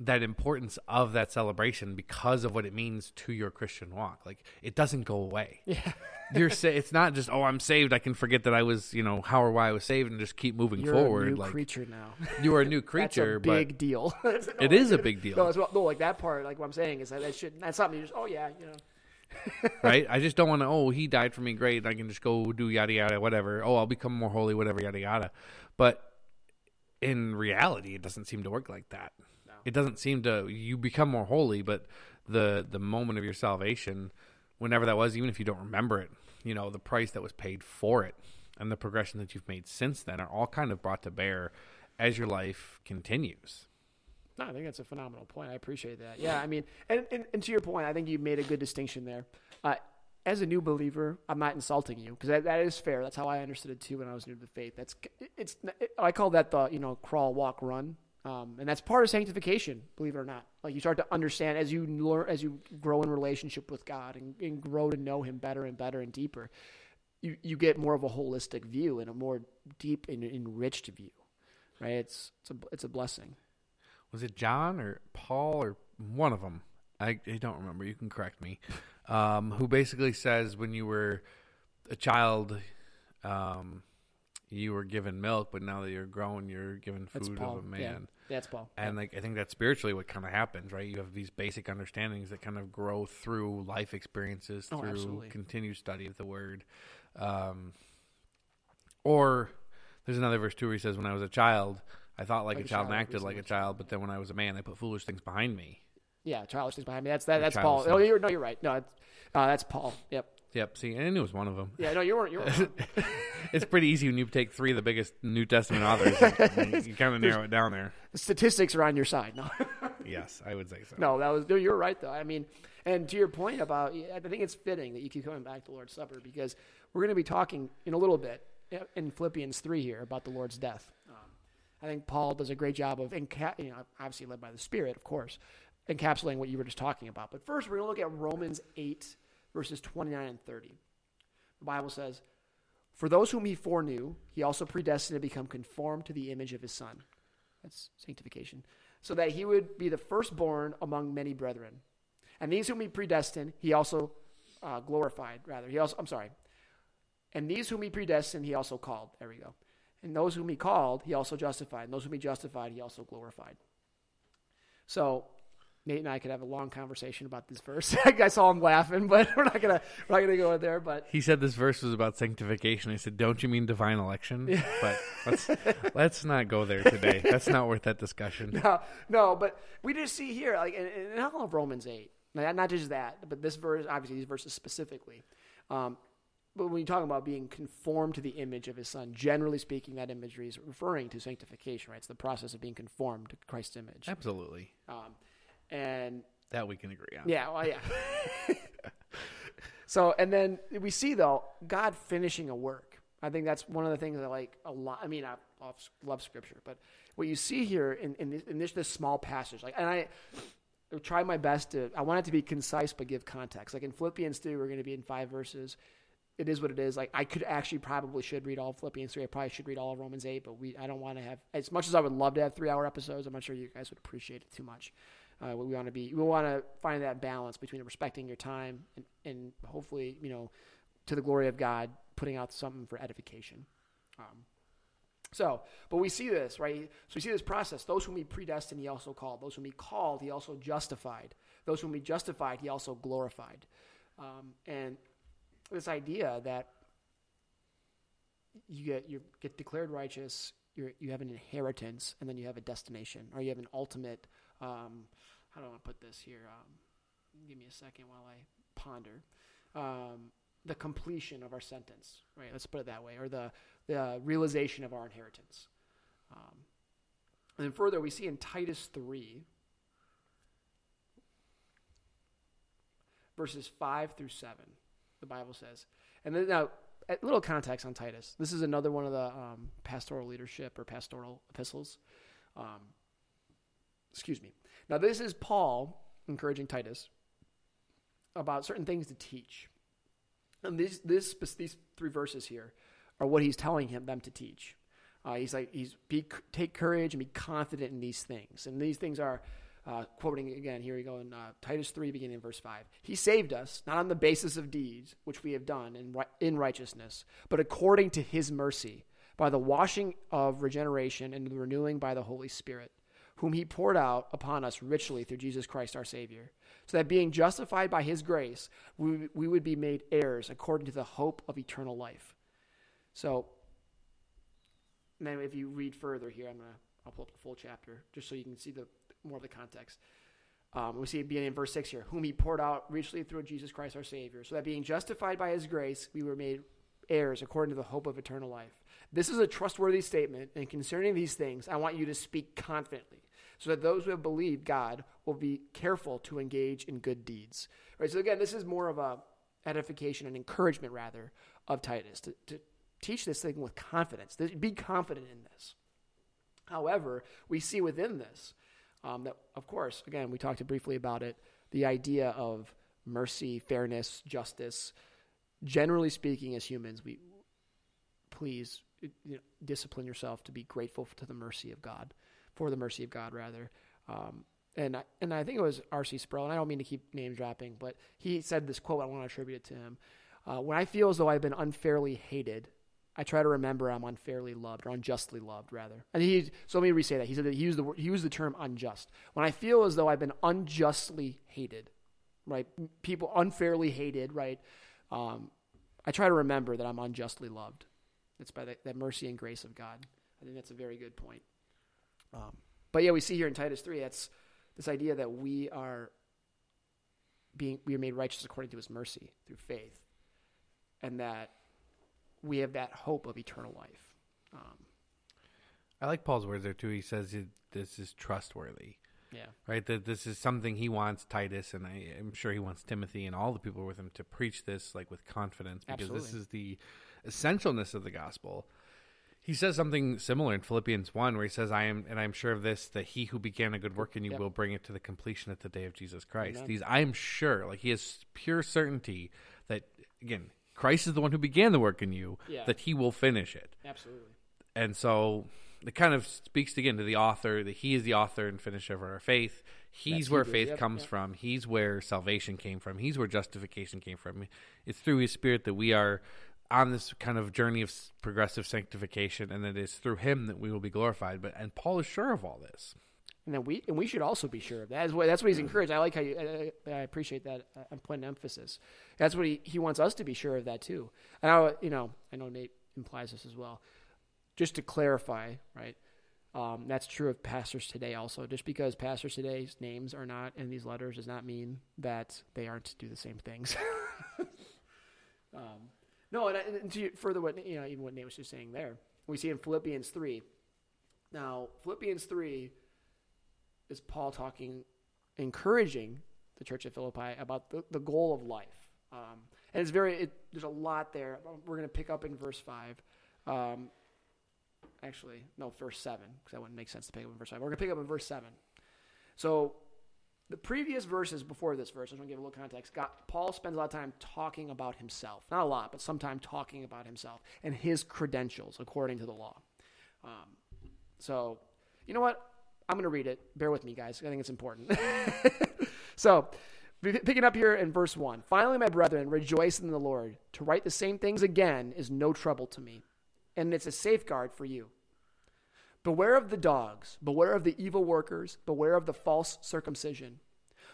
Speaker 2: that importance of that celebration because of what it means to your Christian walk, like it doesn't go away.
Speaker 1: Yeah.
Speaker 2: You're sa- it's not just oh I'm saved. I can forget that I was you know how or why I was saved and just keep moving forward.
Speaker 1: You're
Speaker 2: forward.
Speaker 1: a new
Speaker 2: like
Speaker 1: creature now.
Speaker 2: you are a new
Speaker 1: That's
Speaker 2: creature,
Speaker 1: a
Speaker 2: but
Speaker 1: big deal. No,
Speaker 2: It is a big deal.
Speaker 1: No, well, no, like that part. Like what I'm saying is that that should. That's something you just. Oh yeah, you know.
Speaker 2: right? I just don't want to. Oh, he died for me. Great. I can just go do yada yada whatever. Oh, I'll become more holy. Whatever yada yada. But in reality, it doesn't seem to work like that.
Speaker 1: No.
Speaker 2: It doesn't seem to. You become more holy, but the the moment of your salvation, whenever that was, even if you don't remember it, you know the price that was paid for it, and the progression that you've made since then are all kind of brought to bear as your life continues.
Speaker 1: No, I think that's a phenomenal point. I appreciate that. Yeah, I mean, and, and, and to your point, I think you made a good distinction there. Uh, as a new believer, I'm not insulting you because that, that is fair. That's how I understood it too when I was new to the faith. That's it's. It, I call that the you know crawl, walk, run, um, and that's part of sanctification. Believe it or not, like you start to understand as you learn, as you grow in relationship with God and, and grow to know Him better and better and deeper. You you get more of a holistic view and a more deep and enriched view, right? It's it's a it's a blessing.
Speaker 2: was it John or Paul or one of them? I, I don't remember. You can correct me. Um, who basically says when you were a child, um, you were given milk, but now that you're grown, you're given
Speaker 1: That's
Speaker 2: food
Speaker 1: Paul.
Speaker 2: of a
Speaker 1: Yeah.
Speaker 2: man.
Speaker 1: That's Paul.
Speaker 2: And like I think that's spiritually what kind of happens, right? You have these basic understandings that kind of grow through life experiences,
Speaker 1: Oh,
Speaker 2: through
Speaker 1: absolutely.
Speaker 2: continued study of the word. Um, or there's another verse too where he says, "When I was a child, I thought like, a child and acted like a child, but then when I was a man, I put foolish things behind me."
Speaker 1: Yeah, childish things behind me. That's that, that's Paul.
Speaker 2: childish
Speaker 1: Oh, you're, no, you're right. No, it's, uh, that's Paul. Yep.
Speaker 2: Yep. See, and it was one of them.
Speaker 1: Yeah, no, you weren't. You weren't.
Speaker 2: it's pretty easy when you take three of the biggest New Testament authors. and you kind of narrow it down there.
Speaker 1: statistics are on your side. No,
Speaker 2: Yes, I would say so.
Speaker 1: no, that was. No, you're right though. I mean, and to your point about, I think it's fitting that you keep coming back to the Lord's Supper because we're going to be talking in a little bit in Philippians three here about the Lord's death. Um, I think Paul does a great job of, you know, obviously led by the Spirit, of course, encapsulating what you were just talking about. But first, we're going to look at Romans eight verses twenty nine and thirty. The Bible says, For those whom he foreknew, he also predestined to become conformed to the image of his Son. That's sanctification. So that he would be the firstborn among many brethren. And these whom he predestined, he also uh, glorified, rather. He also, I'm sorry. And these whom he predestined, he also called. There we go. And those whom he called, he also justified. And those whom he justified, he also glorified. So Nate and I could have a long conversation about this verse. I saw him laughing, but we're not gonna we're not gonna go there. But
Speaker 2: He said this verse was about sanctification. I said, "Don't you mean divine election?" But let's let's not go there today. That's not worth that discussion.
Speaker 1: no, no, but we just see here, like in, in all of Romans eight, not not just that, but this verse, obviously these verses specifically. Um, but when you talk about being conformed to the image of His Son, generally speaking, that imagery is referring to sanctification, right? It's the process of being conformed to Christ's image.
Speaker 2: Absolutely,
Speaker 1: Um, and
Speaker 2: that we can agree on.
Speaker 1: yeah, well, yeah. so, and then we see though God finishing a work. I think that's one of the things I like a lot. I mean, I love- Scripture, but what you see here in in this, in this, this small passage, like, and I try my best to. I want it to be concise but give context. Like in Philippians three, we're going to be in five verses. It is what it is. Like I could actually probably should read all Philippians three. I probably should read all of Romans eight, but we I don't want to have as much as I would love to have three hour episodes. I'm not sure you guys would appreciate it too much. Uh, we want to be we want to find that balance between respecting your time and, and hopefully you know to the glory of God putting out something for edification. Um, so, but we see this right. So we see this process. Those whom He predestined, He also called. Those whom He called, He also justified. Those whom He justified, He also glorified. Um, and this idea that you get you get declared righteous, you you have an inheritance, and then you have a destination, or you have an ultimate. Um, how do I want to put this here? Um, give me a second while I ponder. Um, the completion of our sentence, right? Let's put it that way, or the the realization of our inheritance. Um, and then further, we see in Titus three, verses five through seven, the Bible says, and then now a little context on Titus. This is another one of the um, pastoral leadership or pastoral epistles. Um, excuse me. Now, this is Paul encouraging Titus about certain things to teach. And these, this, these three verses here are what he's telling him them to teach. Uh, he's like, he's be take courage and be confident in these things. And these things are, uh, quoting again, here we go in uh, Titus 3, beginning in verse 5. He saved us, not on the basis of deeds, which we have done in, in righteousness, but according to his mercy, by the washing of regeneration and the renewing by the Holy Spirit, whom he poured out upon us richly through Jesus Christ our Savior, so that being justified by his grace, we, we would be made heirs according to the hope of eternal life. So, then if you read further here, I'm gonna I'll pull up the full chapter just so you can see the more of the context. Um, we see it beginning in verse six here, whom he poured out richly through Jesus Christ our Savior, so that being justified by his grace, we were made heirs according to the hope of eternal life. This is a trustworthy statement, and concerning these things, I want you to speak confidently, so that those who have believed God will be careful to engage in good deeds. Right. So again, this is more of a edification and encouragement, rather, of Titus to, to teach this thing with confidence. Be confident in this. However, we see within this um, that, of course, again, we talked briefly about it, the idea of mercy, fairness, justice. Generally speaking, as humans, we please you know, discipline yourself to be grateful to the mercy of God, for the mercy of God, rather. Um, and I, and I think it was R.C. Sproul, and I don't mean to keep name dropping, but he said this quote. I want to attribute it to him. Uh, when I feel as though I've been unfairly hated, I try to remember I'm unfairly loved or unjustly loved, rather. And he, so let me re-say that. He said that he used the he used the term unjust. When I feel as though I've been unjustly hated, right? People unfairly hated, right? Um, I try to remember that I'm unjustly loved. It's by the, that mercy and grace of God. I think that's a very good point. Um, but yeah, we see here in Titus three that's this idea that we are being we are made righteous according to His mercy through faith, and that we have that hope of eternal life. Um,
Speaker 2: I like Paul's words there too. He says this is trustworthy.
Speaker 1: Yeah.
Speaker 2: Right. That this is something he wants Titus, and I am sure he wants Timothy and all the people with him to preach this like with confidence because Absolutely. this is the essentialness of the gospel. He says something similar in Philippians one, where he says, "I am, and I am sure of this, that He who began a good work in you yep. will bring it to the completion at the day of Jesus Christ." Amen. These, I am sure, like he has pure certainty that again, Christ is the one who began the work in you, yeah. that he will finish it.
Speaker 1: Absolutely.
Speaker 2: And so it kind of speaks again to the author that he is the author and finisher of our faith. He's That's where Hebrew, faith yep, comes yep. from. He's where salvation came from. He's where justification came from. It's through his spirit that we are on this kind of journey of progressive sanctification, and it is through him that we will be glorified. But and Paul is sure of all this.
Speaker 1: And we and we should also be sure of that. That's what, that's what he's encouraged. I like how you. I, I appreciate that. I'm putting emphasis. That's what he, he wants us to be sure of that too. And I, you know, I know Nate implies this as well. Just to clarify, right? Um, that's true of pastors today also. Just because pastors today's names are not in these letters does not mean that they aren't to do the same things. um, no, and, and to further what you know, even what Nate was just saying there, we see in Philippians three. Now, Philippians three is Paul talking, encouraging the church at Philippi about the, the goal of life. Um, and it's very, it, there's a lot there. We're going to pick up in verse 5. Um, actually, no, verse 7, because that wouldn't make sense to pick up in verse 5. We're going to pick up in verse 7. So, the previous verses before this verse, I just want to give a little context. God, Paul spends a lot of time talking about himself. Not a lot, but sometimes talking about himself and his credentials according to the law. Um, so, you know what? I'm going to read it. Bear with me, guys. I think it's important. so, picking up here in verse 1 Finally, my brethren, rejoice in the Lord. To write the same things again is no trouble to me, and it's a safeguard for you. Beware of the dogs, beware of the evil workers, beware of the false circumcision.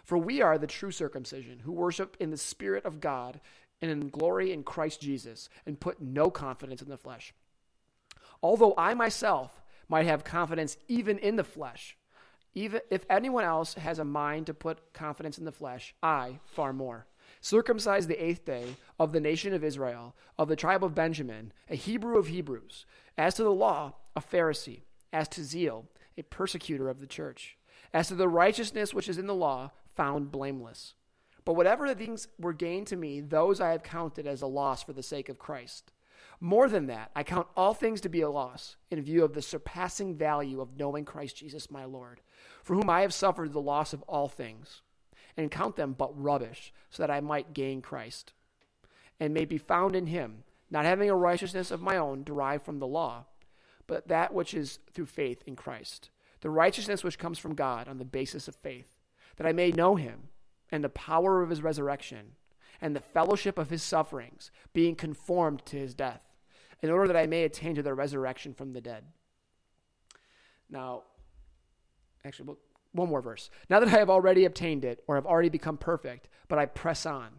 Speaker 1: For we are the true circumcision, who worship in the Spirit of God and in glory in Christ Jesus, and put no confidence in the flesh. Although I myself might have confidence even in the flesh. Even if anyone else has a mind to put confidence in the flesh, I far more. Circumcised the eighth day of the nation of Israel, of the tribe of Benjamin, a Hebrew of Hebrews, as to the law, a Pharisee, as to zeal, a persecutor of the church, as to the righteousness which is in the law, found blameless. But whatever things were gained to me, those I have counted as a loss for the sake of Christ. More than that, I count all things to be a loss in view of the surpassing value of knowing Christ Jesus my Lord, for whom I have suffered the loss of all things, and count them but rubbish, so that I might gain Christ, and may be found in him, not having a righteousness of my own derived from the law, but that which is through faith in Christ, the righteousness which comes from God on the basis of faith, that I may know him and the power of his resurrection and the fellowship of his sufferings, being conformed to his death, in order that I may attain to the resurrection from the dead. Now, actually, one more verse. Now that I have already obtained it, or have already become perfect, but I press on,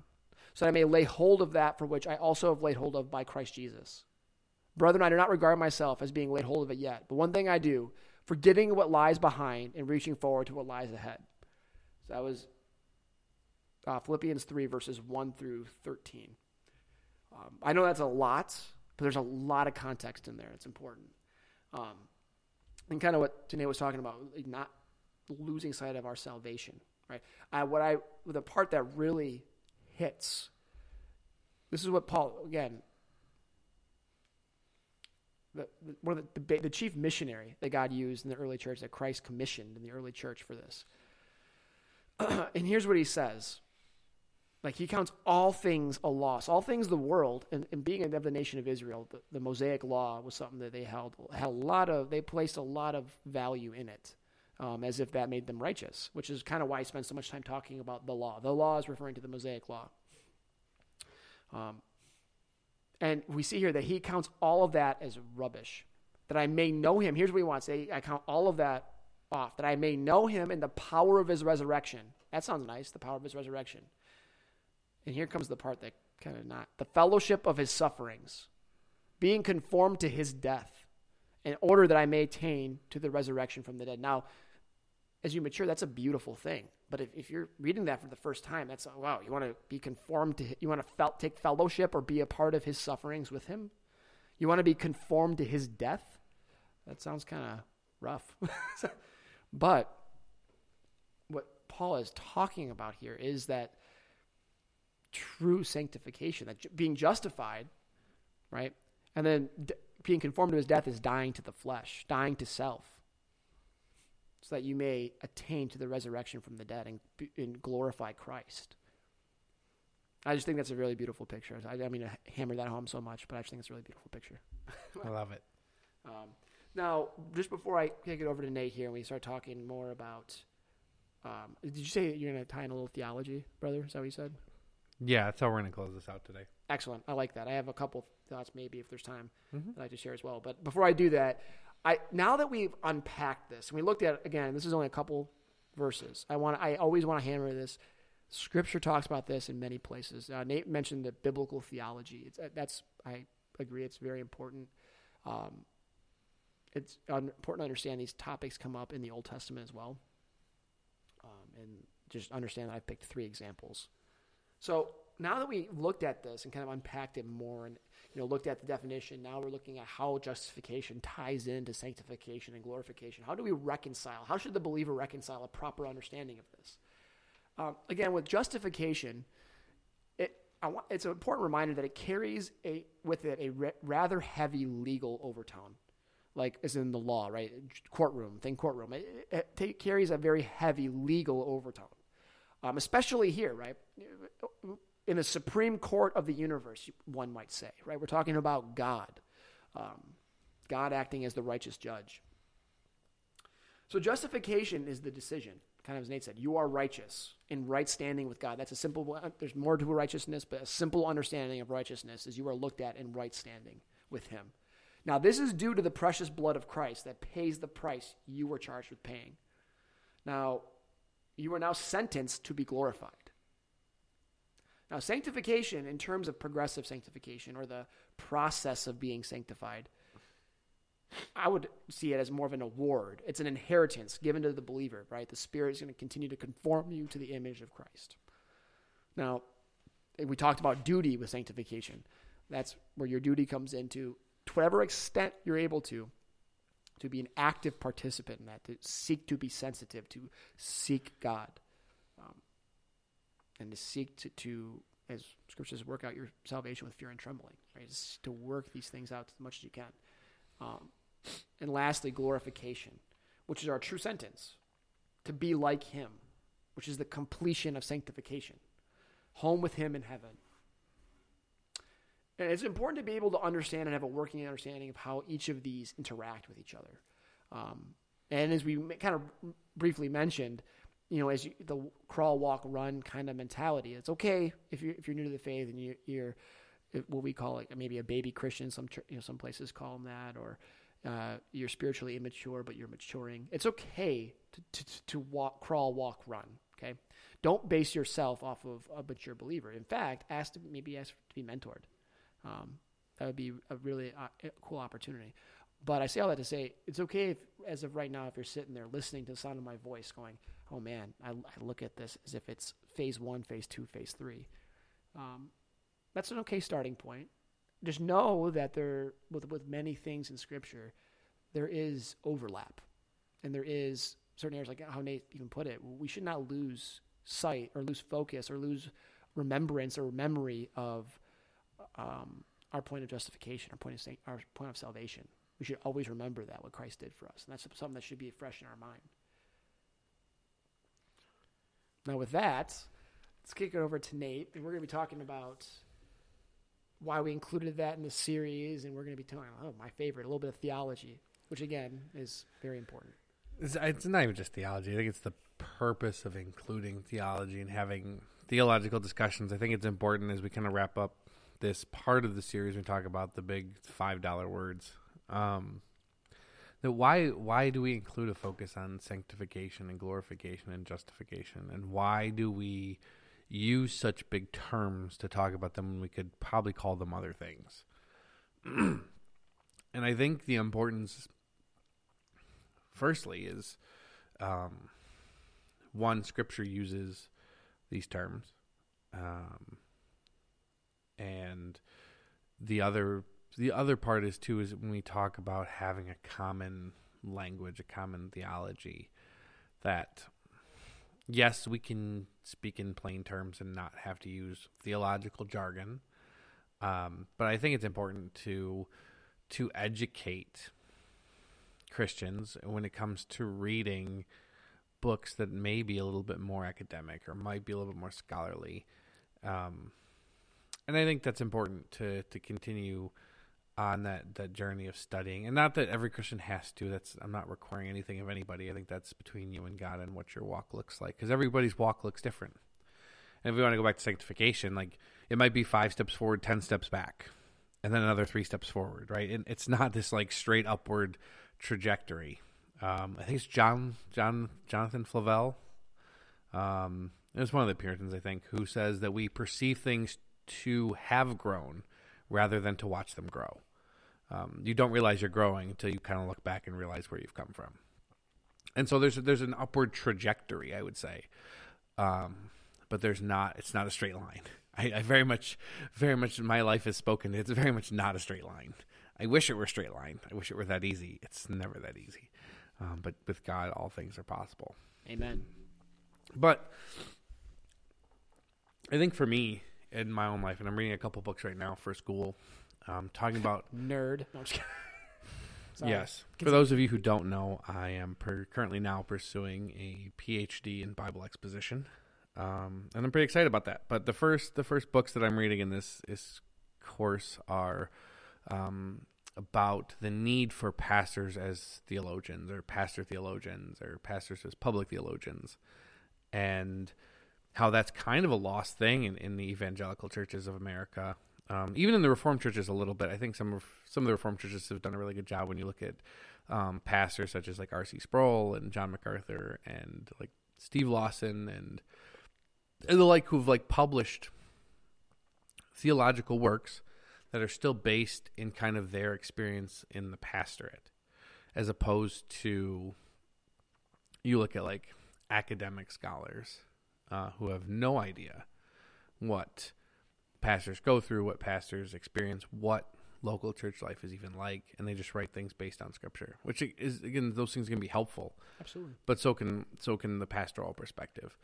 Speaker 1: so that I may lay hold of that for which I also have laid hold of by Christ Jesus. Brethren, I do not regard myself as being laid hold of it yet, but one thing I do, forgetting what lies behind and reaching forward to what lies ahead. So that was uh, Philippians 3, verses 1 through 13. Um, I know that's a lot, but there's a lot of context in there. It's important. Um, and kind of what Janae was talking about, not losing sight of our salvation, right? I, what I, the part that really hits, this is what Paul, again, the, one of the, the, the chief missionary that God used in the early church, that Christ commissioned in the early church for this. and here's what he says like he counts all things a loss, all things the world, and, and being of the nation of Israel, the, the Mosaic law was something that they held had a lot of. They placed a lot of value in it, um, as if that made them righteous, which is kind of why I spend so much time talking about the law. The law is referring to the Mosaic law. Um, and we see here that he counts all of that as rubbish, that I may know him. Here's what he wants: I count all of that off, that I may know him in the power of his resurrection. That sounds nice. The power of his resurrection and here comes the part that kind of not the fellowship of his sufferings, being conformed to his death, in order that I may attain to the resurrection from the dead. Now, as you mature, that's a beautiful thing. But if, if you're reading that for the first time, that's wow. You want to be conformed to, you want to fel- take fellowship or be a part of his sufferings with him. You want to be conformed to his death. That sounds kind of rough. but what Paul is talking about here is that true sanctification, that being justified, right? And then d- being conformed to his death is dying to the flesh, dying to self, so that you may attain to the resurrection from the dead and, and glorify Christ. I just think that's a really beautiful picture. I, I mean to hammer that home so much, but I just think it's a really beautiful picture.
Speaker 2: I love it.
Speaker 1: Um, now, just before I kick it over to Nate here and we start talking more about, um, did you say you're going to tie in a little theology, brother? Is that what you said?
Speaker 2: Yeah, that's how we're going to close this out today.
Speaker 1: Excellent. I like that. I have a couple thoughts, maybe if there's time, mm-hmm. that I'd like to share as well. But before I do that, I now that we've unpacked this and we looked at it again, this is only a couple verses. I want. I always want to hammer this. Scripture talks about this in many places. Uh, Nate mentioned the biblical theology. It's, uh, that's I agree. It's very important. Um, it's important to understand these topics come up in the Old Testament as well. Um, and just understand that I've picked three examples so now that we looked at this and kind of unpacked it more and you know looked at the definition, now we're looking at how justification ties into sanctification and glorification. How do we reconcile? How should the believer reconcile a proper understanding of this? Um, again, with justification, it, want, it's an important reminder that it carries a, with it a re- rather heavy legal overtone, like as in the law, right? Courtroom, think courtroom. It, it, it carries a very heavy legal overtone um, especially here, right? In the supreme court of the universe, one might say, right? We're talking about God, um, God acting as the righteous judge. So justification is the decision, kind of as Nate said. You are righteous in right standing with God. That's a simple. There's more to righteousness, but a simple understanding of righteousness is you are looked at in right standing with Him. Now, this is due to the precious blood of Christ that pays the price you were charged with paying. Now, you are now sentenced to be glorified. Now, sanctification, in terms of progressive sanctification or the process of being sanctified, I would see it as more of an award. It's an inheritance given to the believer, right? The Spirit is going to continue to conform you to the image of Christ. Now, we talked about duty with sanctification. That's where your duty comes into, to whatever extent you're able to, to be an active participant in that, to seek to be sensitive, to seek God, and to seek to, to, as Scripture says, work out your salvation with fear and trembling. Right, it's to work these things out as much as you can. Um, and lastly, glorification, which is our true sentence, to be like Him, which is the completion of sanctification, home with Him in heaven. And it's important to be able to understand and have a working understanding of how each of these interact with each other. Um, and as we kind of briefly mentioned, you know, as you, the crawl, walk, run kind of mentality, it's okay if you're if you're new to the faith and you, you're what we call it maybe a baby Christian. Some you know some places call them that, or uh, you're spiritually immature but you're maturing. It's okay to to, to walk, crawl, walk, run. Okay, don't base yourself off of a mature believer. In fact, ask to maybe ask to be mentored. Um, that would be a really uh, cool opportunity. But I say all that to say it's okay if, as of right now, if you're sitting there listening to the sound of my voice, going, "Oh man, I, I look at this as if it's phase one, phase two, phase three. Um, that's an okay starting point. Just know that there, with with many things in Scripture, there is overlap, and there is certain areas like how Nate even put it. We should not lose sight or lose focus or lose remembrance or memory of um, our point of justification, our point of our point of salvation. We should always remember that what Christ did for us, and that's something that should be fresh in our mind. Now, with that, let's kick it over to Nate, and we're going to be talking about why we included that in the series, and we're going to be talking, oh, my favorite, a little bit of theology, which again is very important.
Speaker 2: It's, it's not even just theology. I think it's the purpose of including theology and having theological discussions. I think it's important as we kind of wrap up this part of the series. We talk about the big five dollar words. Um, that why why do we include a focus on sanctification and glorification and justification, and why do we use such big terms to talk about them when we could probably call them other things? and I think the importance, firstly, is um, one Scripture uses these terms. Um, and the other the other part is too is when we talk about having a common language, a common theology, that yes, we can speak in plain terms and not have to use theological jargon. Um, but I think it's important to to educate Christians when it comes to reading books that may be a little bit more academic or might be a little bit more scholarly. Um, and I think that's important to to continue on that that journey of studying, and not that every Christian has to. That's I'm not requiring anything of anybody. I think that's between you and God and what your walk looks like, because everybody's walk looks different. And if we want to go back to sanctification, like it might be five steps forward, ten steps back, and then another three steps forward, right? And it's not this like straight upward trajectory. Um, I think it's John John Jonathan Flavel. Um, it was one of the Puritans, I think, who says that we perceive things to have grown rather than to watch them grow. Um, you don't realize you're growing until you kind of look back and realize where you've come from. And so there's there's an upward trajectory, I would say, um, but there's not. It's not a straight line. I, I, very much, very much. My life is spoken. It's very much not a straight line. I wish it were a straight line. I wish it were that easy. It's never that easy. Um, but with God, all things are possible.
Speaker 1: Amen.
Speaker 2: But I think for me, in my own life, and I'm reading a couple books right now for school, um, talking about
Speaker 1: nerd.
Speaker 2: No, yes, for those of you who don't know, I am per- currently now pursuing a PhD in Bible exposition, um, and I'm pretty excited about that. But the first the first books that I'm reading in this this course are um, about the need for pastors as theologians, or pastor theologians, or pastors as public theologians, and how that's kind of a lost thing in, in the evangelical churches of America. Um, even in the Reformed churches, a little bit. I think some of some of the Reformed churches have done a really good job when you look at um, pastors such as like R.C. Sproul and John MacArthur and like Steve Lawson and, and the like who've like published theological works that are still based in kind of their experience in the pastorate, as opposed to you look at like academic scholars uh, who have no idea what pastors go through, what pastors experience, what local church life is even like, and they just write things based on scripture, which is again those things can be helpful.
Speaker 1: Absolutely.
Speaker 2: But so can so can the pastoral perspective,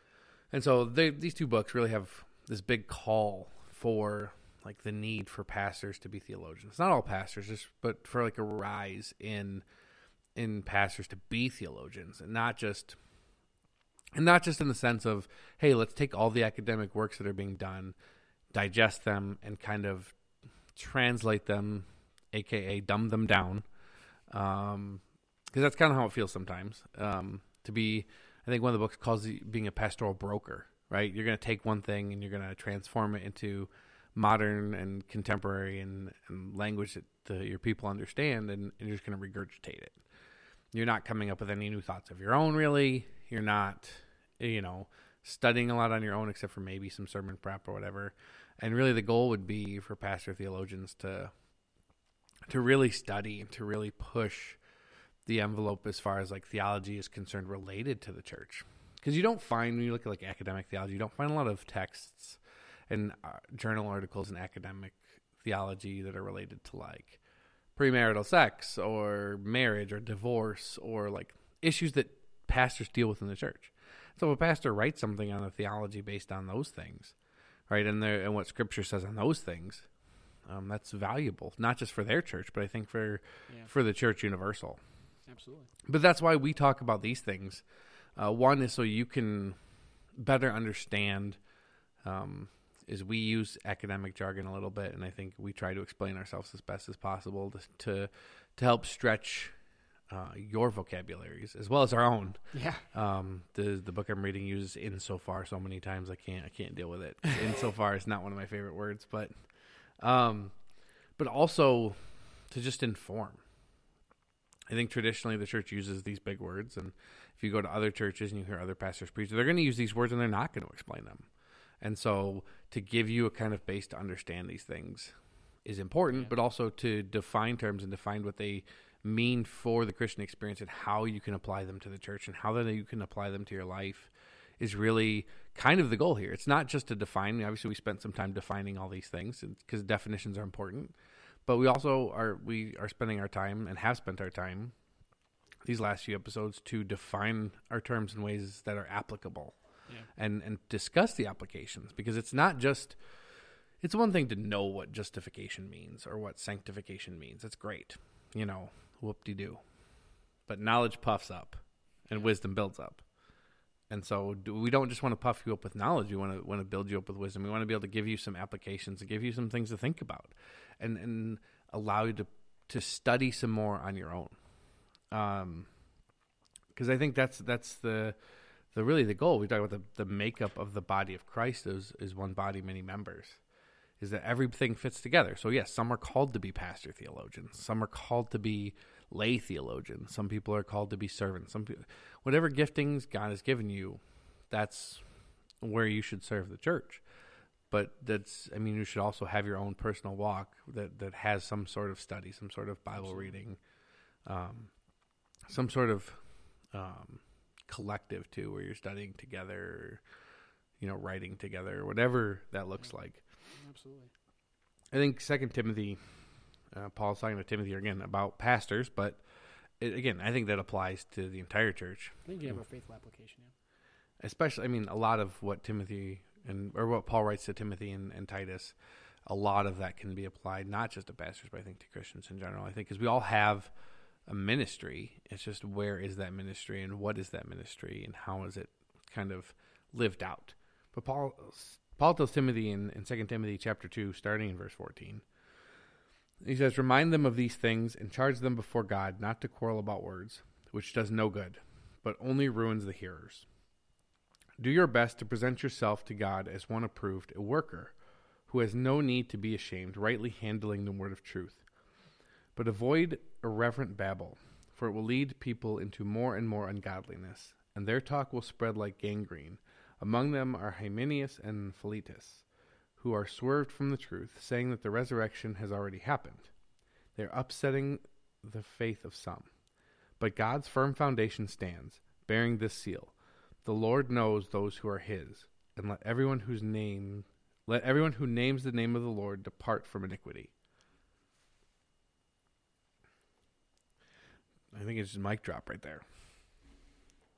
Speaker 2: and so they, these two books really have this big call for like the need for pastors to be theologians. Not all pastors, just but for like a rise in in pastors to be theologians and not just and not just in the sense of hey let's take all the academic works that are being done digest them and kind of translate them, aka dumb them down, because that's kind of how it feels sometimes. Um, to be, I think one of the books calls it being a pastoral broker. Right, you're going to take one thing and you're going to transform it into modern and contemporary and, and language that the, your people understand, and, and you're just going to regurgitate it. You're not coming up with any new thoughts of your own, really. You're not, you know, studying a lot on your own, except for maybe some sermon prep or whatever. And really, the goal would be for pastor theologians to to really study and to really push the envelope as far as like theology is concerned related to the church because you don't find when you look at like academic theology you don't find a lot of texts and uh, journal articles in academic theology that are related to like premarital sex or marriage or divorce or like issues that pastors deal with in the church. So if a pastor writes something on a theology based on those things, right, and there and what Scripture says on those things, um, that's valuable not just for their church, but I think for
Speaker 1: Yeah.
Speaker 2: for the church universal.
Speaker 1: Absolutely.
Speaker 2: But that's why we talk about these things. Uh, one is so you can better understand. Um, is we use academic jargon a little bit, and I think we try to explain ourselves as best as possible to to, to help stretch uh, your vocabularies as well as our own.
Speaker 1: Yeah.
Speaker 2: Um, the the book I'm reading uses insofar so Far so many times I can't I can't deal with it. insofar is not one of my favorite words, but um, but also to just inform. I think traditionally the church uses these big words, and if you go to other churches and you hear other pastors preach, they're going to use these words and they're not going to explain them. And so to give you a kind of base to understand these things is important,
Speaker 1: Yeah.
Speaker 2: but also to define terms and define what they mean for the Christian experience and how you can apply them to the church and how that you can apply them to your life is really kind of the goal here. It's not just to define. Obviously, we spent some time defining all these things because definitions are important, but we also are we are spending our time and have spent our time these last few episodes to define our terms in ways that are applicable
Speaker 1: Yeah.
Speaker 2: and and discuss the applications because it's not just it's one thing to know what justification means or what sanctification means. It's great, you know, whoop de doo. But knowledge puffs up, and wisdom builds up. And so we don't just want to puff you up with knowledge. We want to want to build you up with wisdom. We want to be able to give you some applications and give you some things to think about, and and allow you to to study some more on your own. Um, because I think that's that's the the really the goal. We talk about the, the makeup of the body of Christ is is one body, many members. Is that everything fits together? So yes, some are called to be pastor theologians. Some are called to be lay theologians. Some people are called to be servants. Some people, whatever giftings God has given you, that's where you should serve the church. But that's I mean you should also have your own personal walk that that has some sort of study, some sort of Bible reading, um, some sort of um, collective too, where you're studying together, you know, writing together, whatever that looks like.
Speaker 1: Absolutely.
Speaker 2: I think Second Timothy, uh, Paul's talking to Timothy again about pastors, but it, again, I think that applies to the entire church,
Speaker 1: I think you have a faithful application. Yeah.
Speaker 2: especially. I mean, a lot of what Timothy and or what Paul writes to Timothy and, and Titus, a lot of that can be applied not just to pastors, but I think to Christians in general. I think because we all have a ministry. It's just where is that ministry and what is that ministry and how is it kind of lived out. But Paul Paul tells Timothy in, in 2 Timothy chapter 2, starting in verse 14, he says, Remind them of these things and charge them before God not to quarrel about words, which does no good, but only ruins the hearers. Do your best to present yourself to God as one approved, a worker who has no need to be ashamed, rightly handling the word of truth. But avoid irreverent babble, for it will lead people into more and more ungodliness, and their talk will spread like gangrene. Among them are Hymenaeus and Philetus, who are swerved from the truth, saying that the resurrection has already happened. They are upsetting the faith of some. But God's firm foundation stands, bearing this seal: The Lord knows those who are His, and let everyone whose name let everyone who names the name of the Lord depart from iniquity. I think it's just mic drop right there.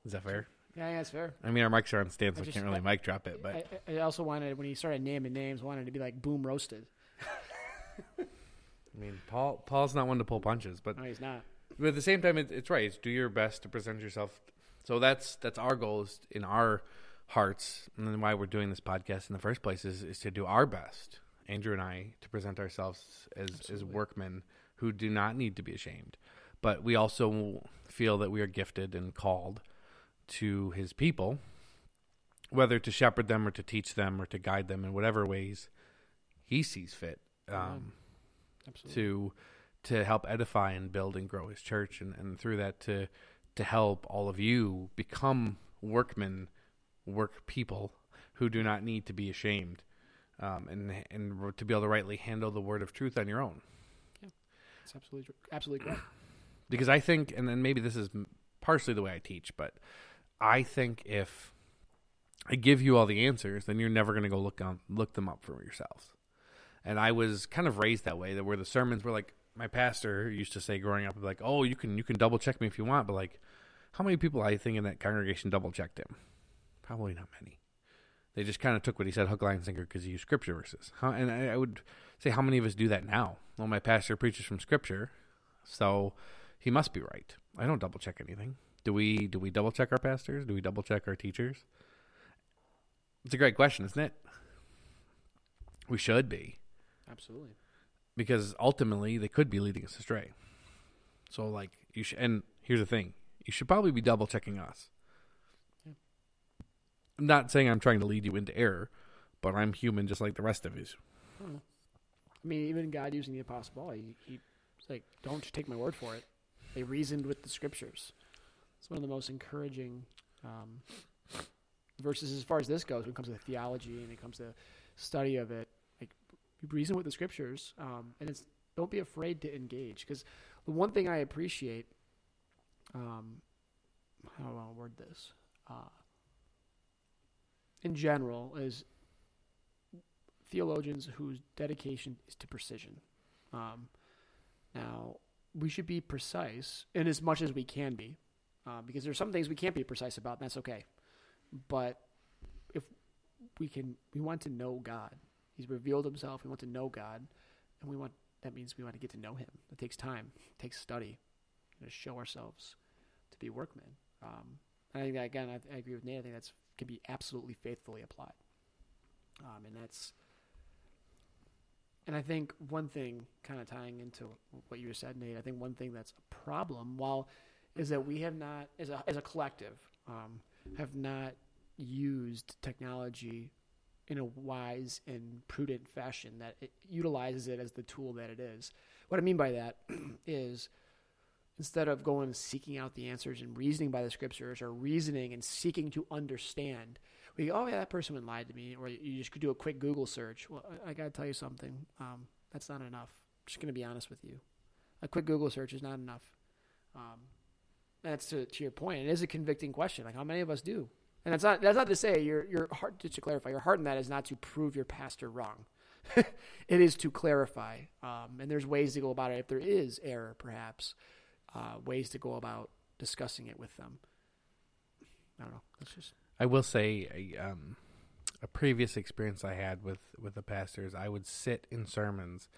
Speaker 2: Is that fair?
Speaker 1: Yeah, yeah, that's fair.
Speaker 2: I mean, our mics are on stand, so
Speaker 1: I
Speaker 2: I
Speaker 1: just-
Speaker 2: can't really mic drop it. But
Speaker 1: I, I also wanted when he started naming names, wanted to be like boom roasted.
Speaker 2: I mean, Paul Paul's not one to pull punches, but
Speaker 1: No, he's not.
Speaker 2: but at the same time, it, it's right. It's do your best to present yourself. So that's that's our goal is in our hearts, and then why we're doing this podcast in the first place is is to do our best Andrew and I, to present ourselves as as workmen who do not need to be ashamed, but we also feel that we are gifted and called to His people, whether to shepherd them or to teach them or to guide them in whatever ways He sees fit. Um, to to help edify and build and grow his church and, and through that to to help all of you become workmen work people who do not need to be ashamed um, and and to be able to rightly handle the word of truth on your own Yeah.
Speaker 1: It's absolutely true. absolutely correct.
Speaker 2: because I think and then maybe this is partially the way I teach but I think if I give you all the answers then you're never going to go look on look them up for yourselves. And I was kind of raised that way that where the sermons were like my pastor used to say growing up like oh you can you can double check me if you want but like how many people I think in that congregation double checked him? Probably not many. They just kind of took what he said hook line sinker because he used scripture verses. And I, I would say how many of us do that now? Well my pastor preaches from scripture so he must be right. I don't double check anything do we do we double check our pastors do we double check our teachers it's a great question isn't it we should be
Speaker 1: Absolutely.
Speaker 2: because ultimately they could be leading us astray. So like you should and here's the thing. You should probably be double checking us.
Speaker 1: Yeah.
Speaker 2: I'm not saying I'm trying to lead you into error, but I'm human just like the rest of us.
Speaker 1: I. Hmm. I mean, even God using the Apostle Paul, he, he like, don't just take my word for it. They reasoned with the scriptures. It's one of the most encouraging um, verses as far as this goes when it comes to theology and it comes to study of it. Like, reason with the scriptures, um, and it's don't be afraid to engage. Because the one thing I appreciate, um, how do I want to word this? Uh, in general, is theologians whose dedication is to precision. Um, now, we should be precise in as much as we can be, uh, because there's some things we can't be precise about, and that's okay. But if we can, we want to know God. He's revealed Himself. We want to know God, and we want that means we want to get to know Him. It takes time, it takes study, to show ourselves to be workmen. Um, I think that, again, I, I agree with Nate. I think that's can be absolutely faithfully applied, um, and that's and I think one thing, kind of tying into what you said, Nate, I think one thing that's a problem, while is that we have not, as a, as a collective, um, have not used technology in a wise and prudent fashion that it utilizes it as the tool that it is. What I mean by that is instead of going and seeking out the answers and reasoning by the scriptures or reasoning and seeking to understand, we go, oh yeah, that person lied to me, or you just could do a quick Google search. Well, I, I got to tell you something. Um, that's not enough. I'm just going to be honest with you. A quick Google search is not enough. Um, that's to, to your point. It is a convicting question. Like how many of us do? And that's not that's not to say your your heart just to clarify. Your heart in that is not to prove your pastor wrong. it is to clarify. Um, and there's ways to go about it if there is error, perhaps. Uh, ways to go about discussing it with them. I don't know. That's just
Speaker 2: I will say a, um, a previous experience I had with with the pastors. I would sit in sermons,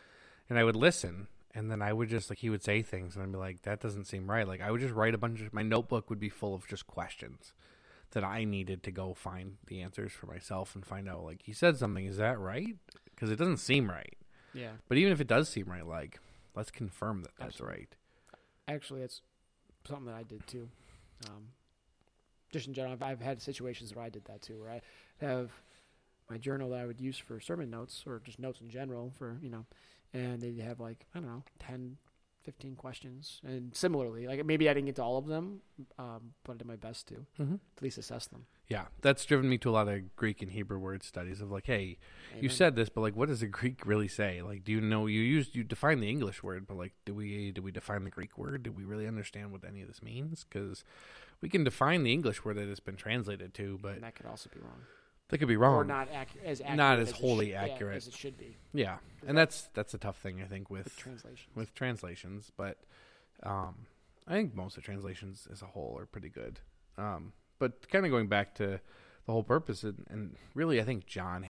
Speaker 2: and I would listen, and then I would just like he would say things, and I'd be like, "That doesn't seem right." Like I would just write a bunch of my notebook would be full of just questions that I needed to go find the answers for myself and find out. Like he said something, is that right? Because it doesn't seem right.
Speaker 1: yeah.
Speaker 2: But even if it does seem right, like let's confirm that that's
Speaker 1: Absolutely.
Speaker 2: right.
Speaker 1: Actually, it's something that I did too. Um, just in general, I've, I've had situations where I did that too, where I have my journal that I would use for sermon notes or just notes in general for, you know, and they'd have like, I don't know, 10, 15 questions. And similarly, like maybe I didn't get to all of them, um, but I did my best to
Speaker 2: Mm-hmm.
Speaker 1: at least assess them.
Speaker 2: Yeah, that's driven me to a lot of Greek and Hebrew word studies of like, hey, you said this, but like, what does the Greek really say? Like, do you know you used you define the English word, but like, do we do we define the Greek word? Do we really understand what any of this means? Because we can define the English word that it's been translated to, but
Speaker 1: and that could also be wrong.
Speaker 2: That could be wrong.
Speaker 1: Or not accurate, as accurate
Speaker 2: Not as
Speaker 1: it
Speaker 2: wholly
Speaker 1: should- yeah,
Speaker 2: accurate.
Speaker 1: as it should be
Speaker 2: yeah, and that's that's a tough thing I think with
Speaker 1: with translation.
Speaker 2: with translations, but um, I think most of the translations as a whole are pretty good. Um, but kind of going back to the whole purpose, and, and really, I think John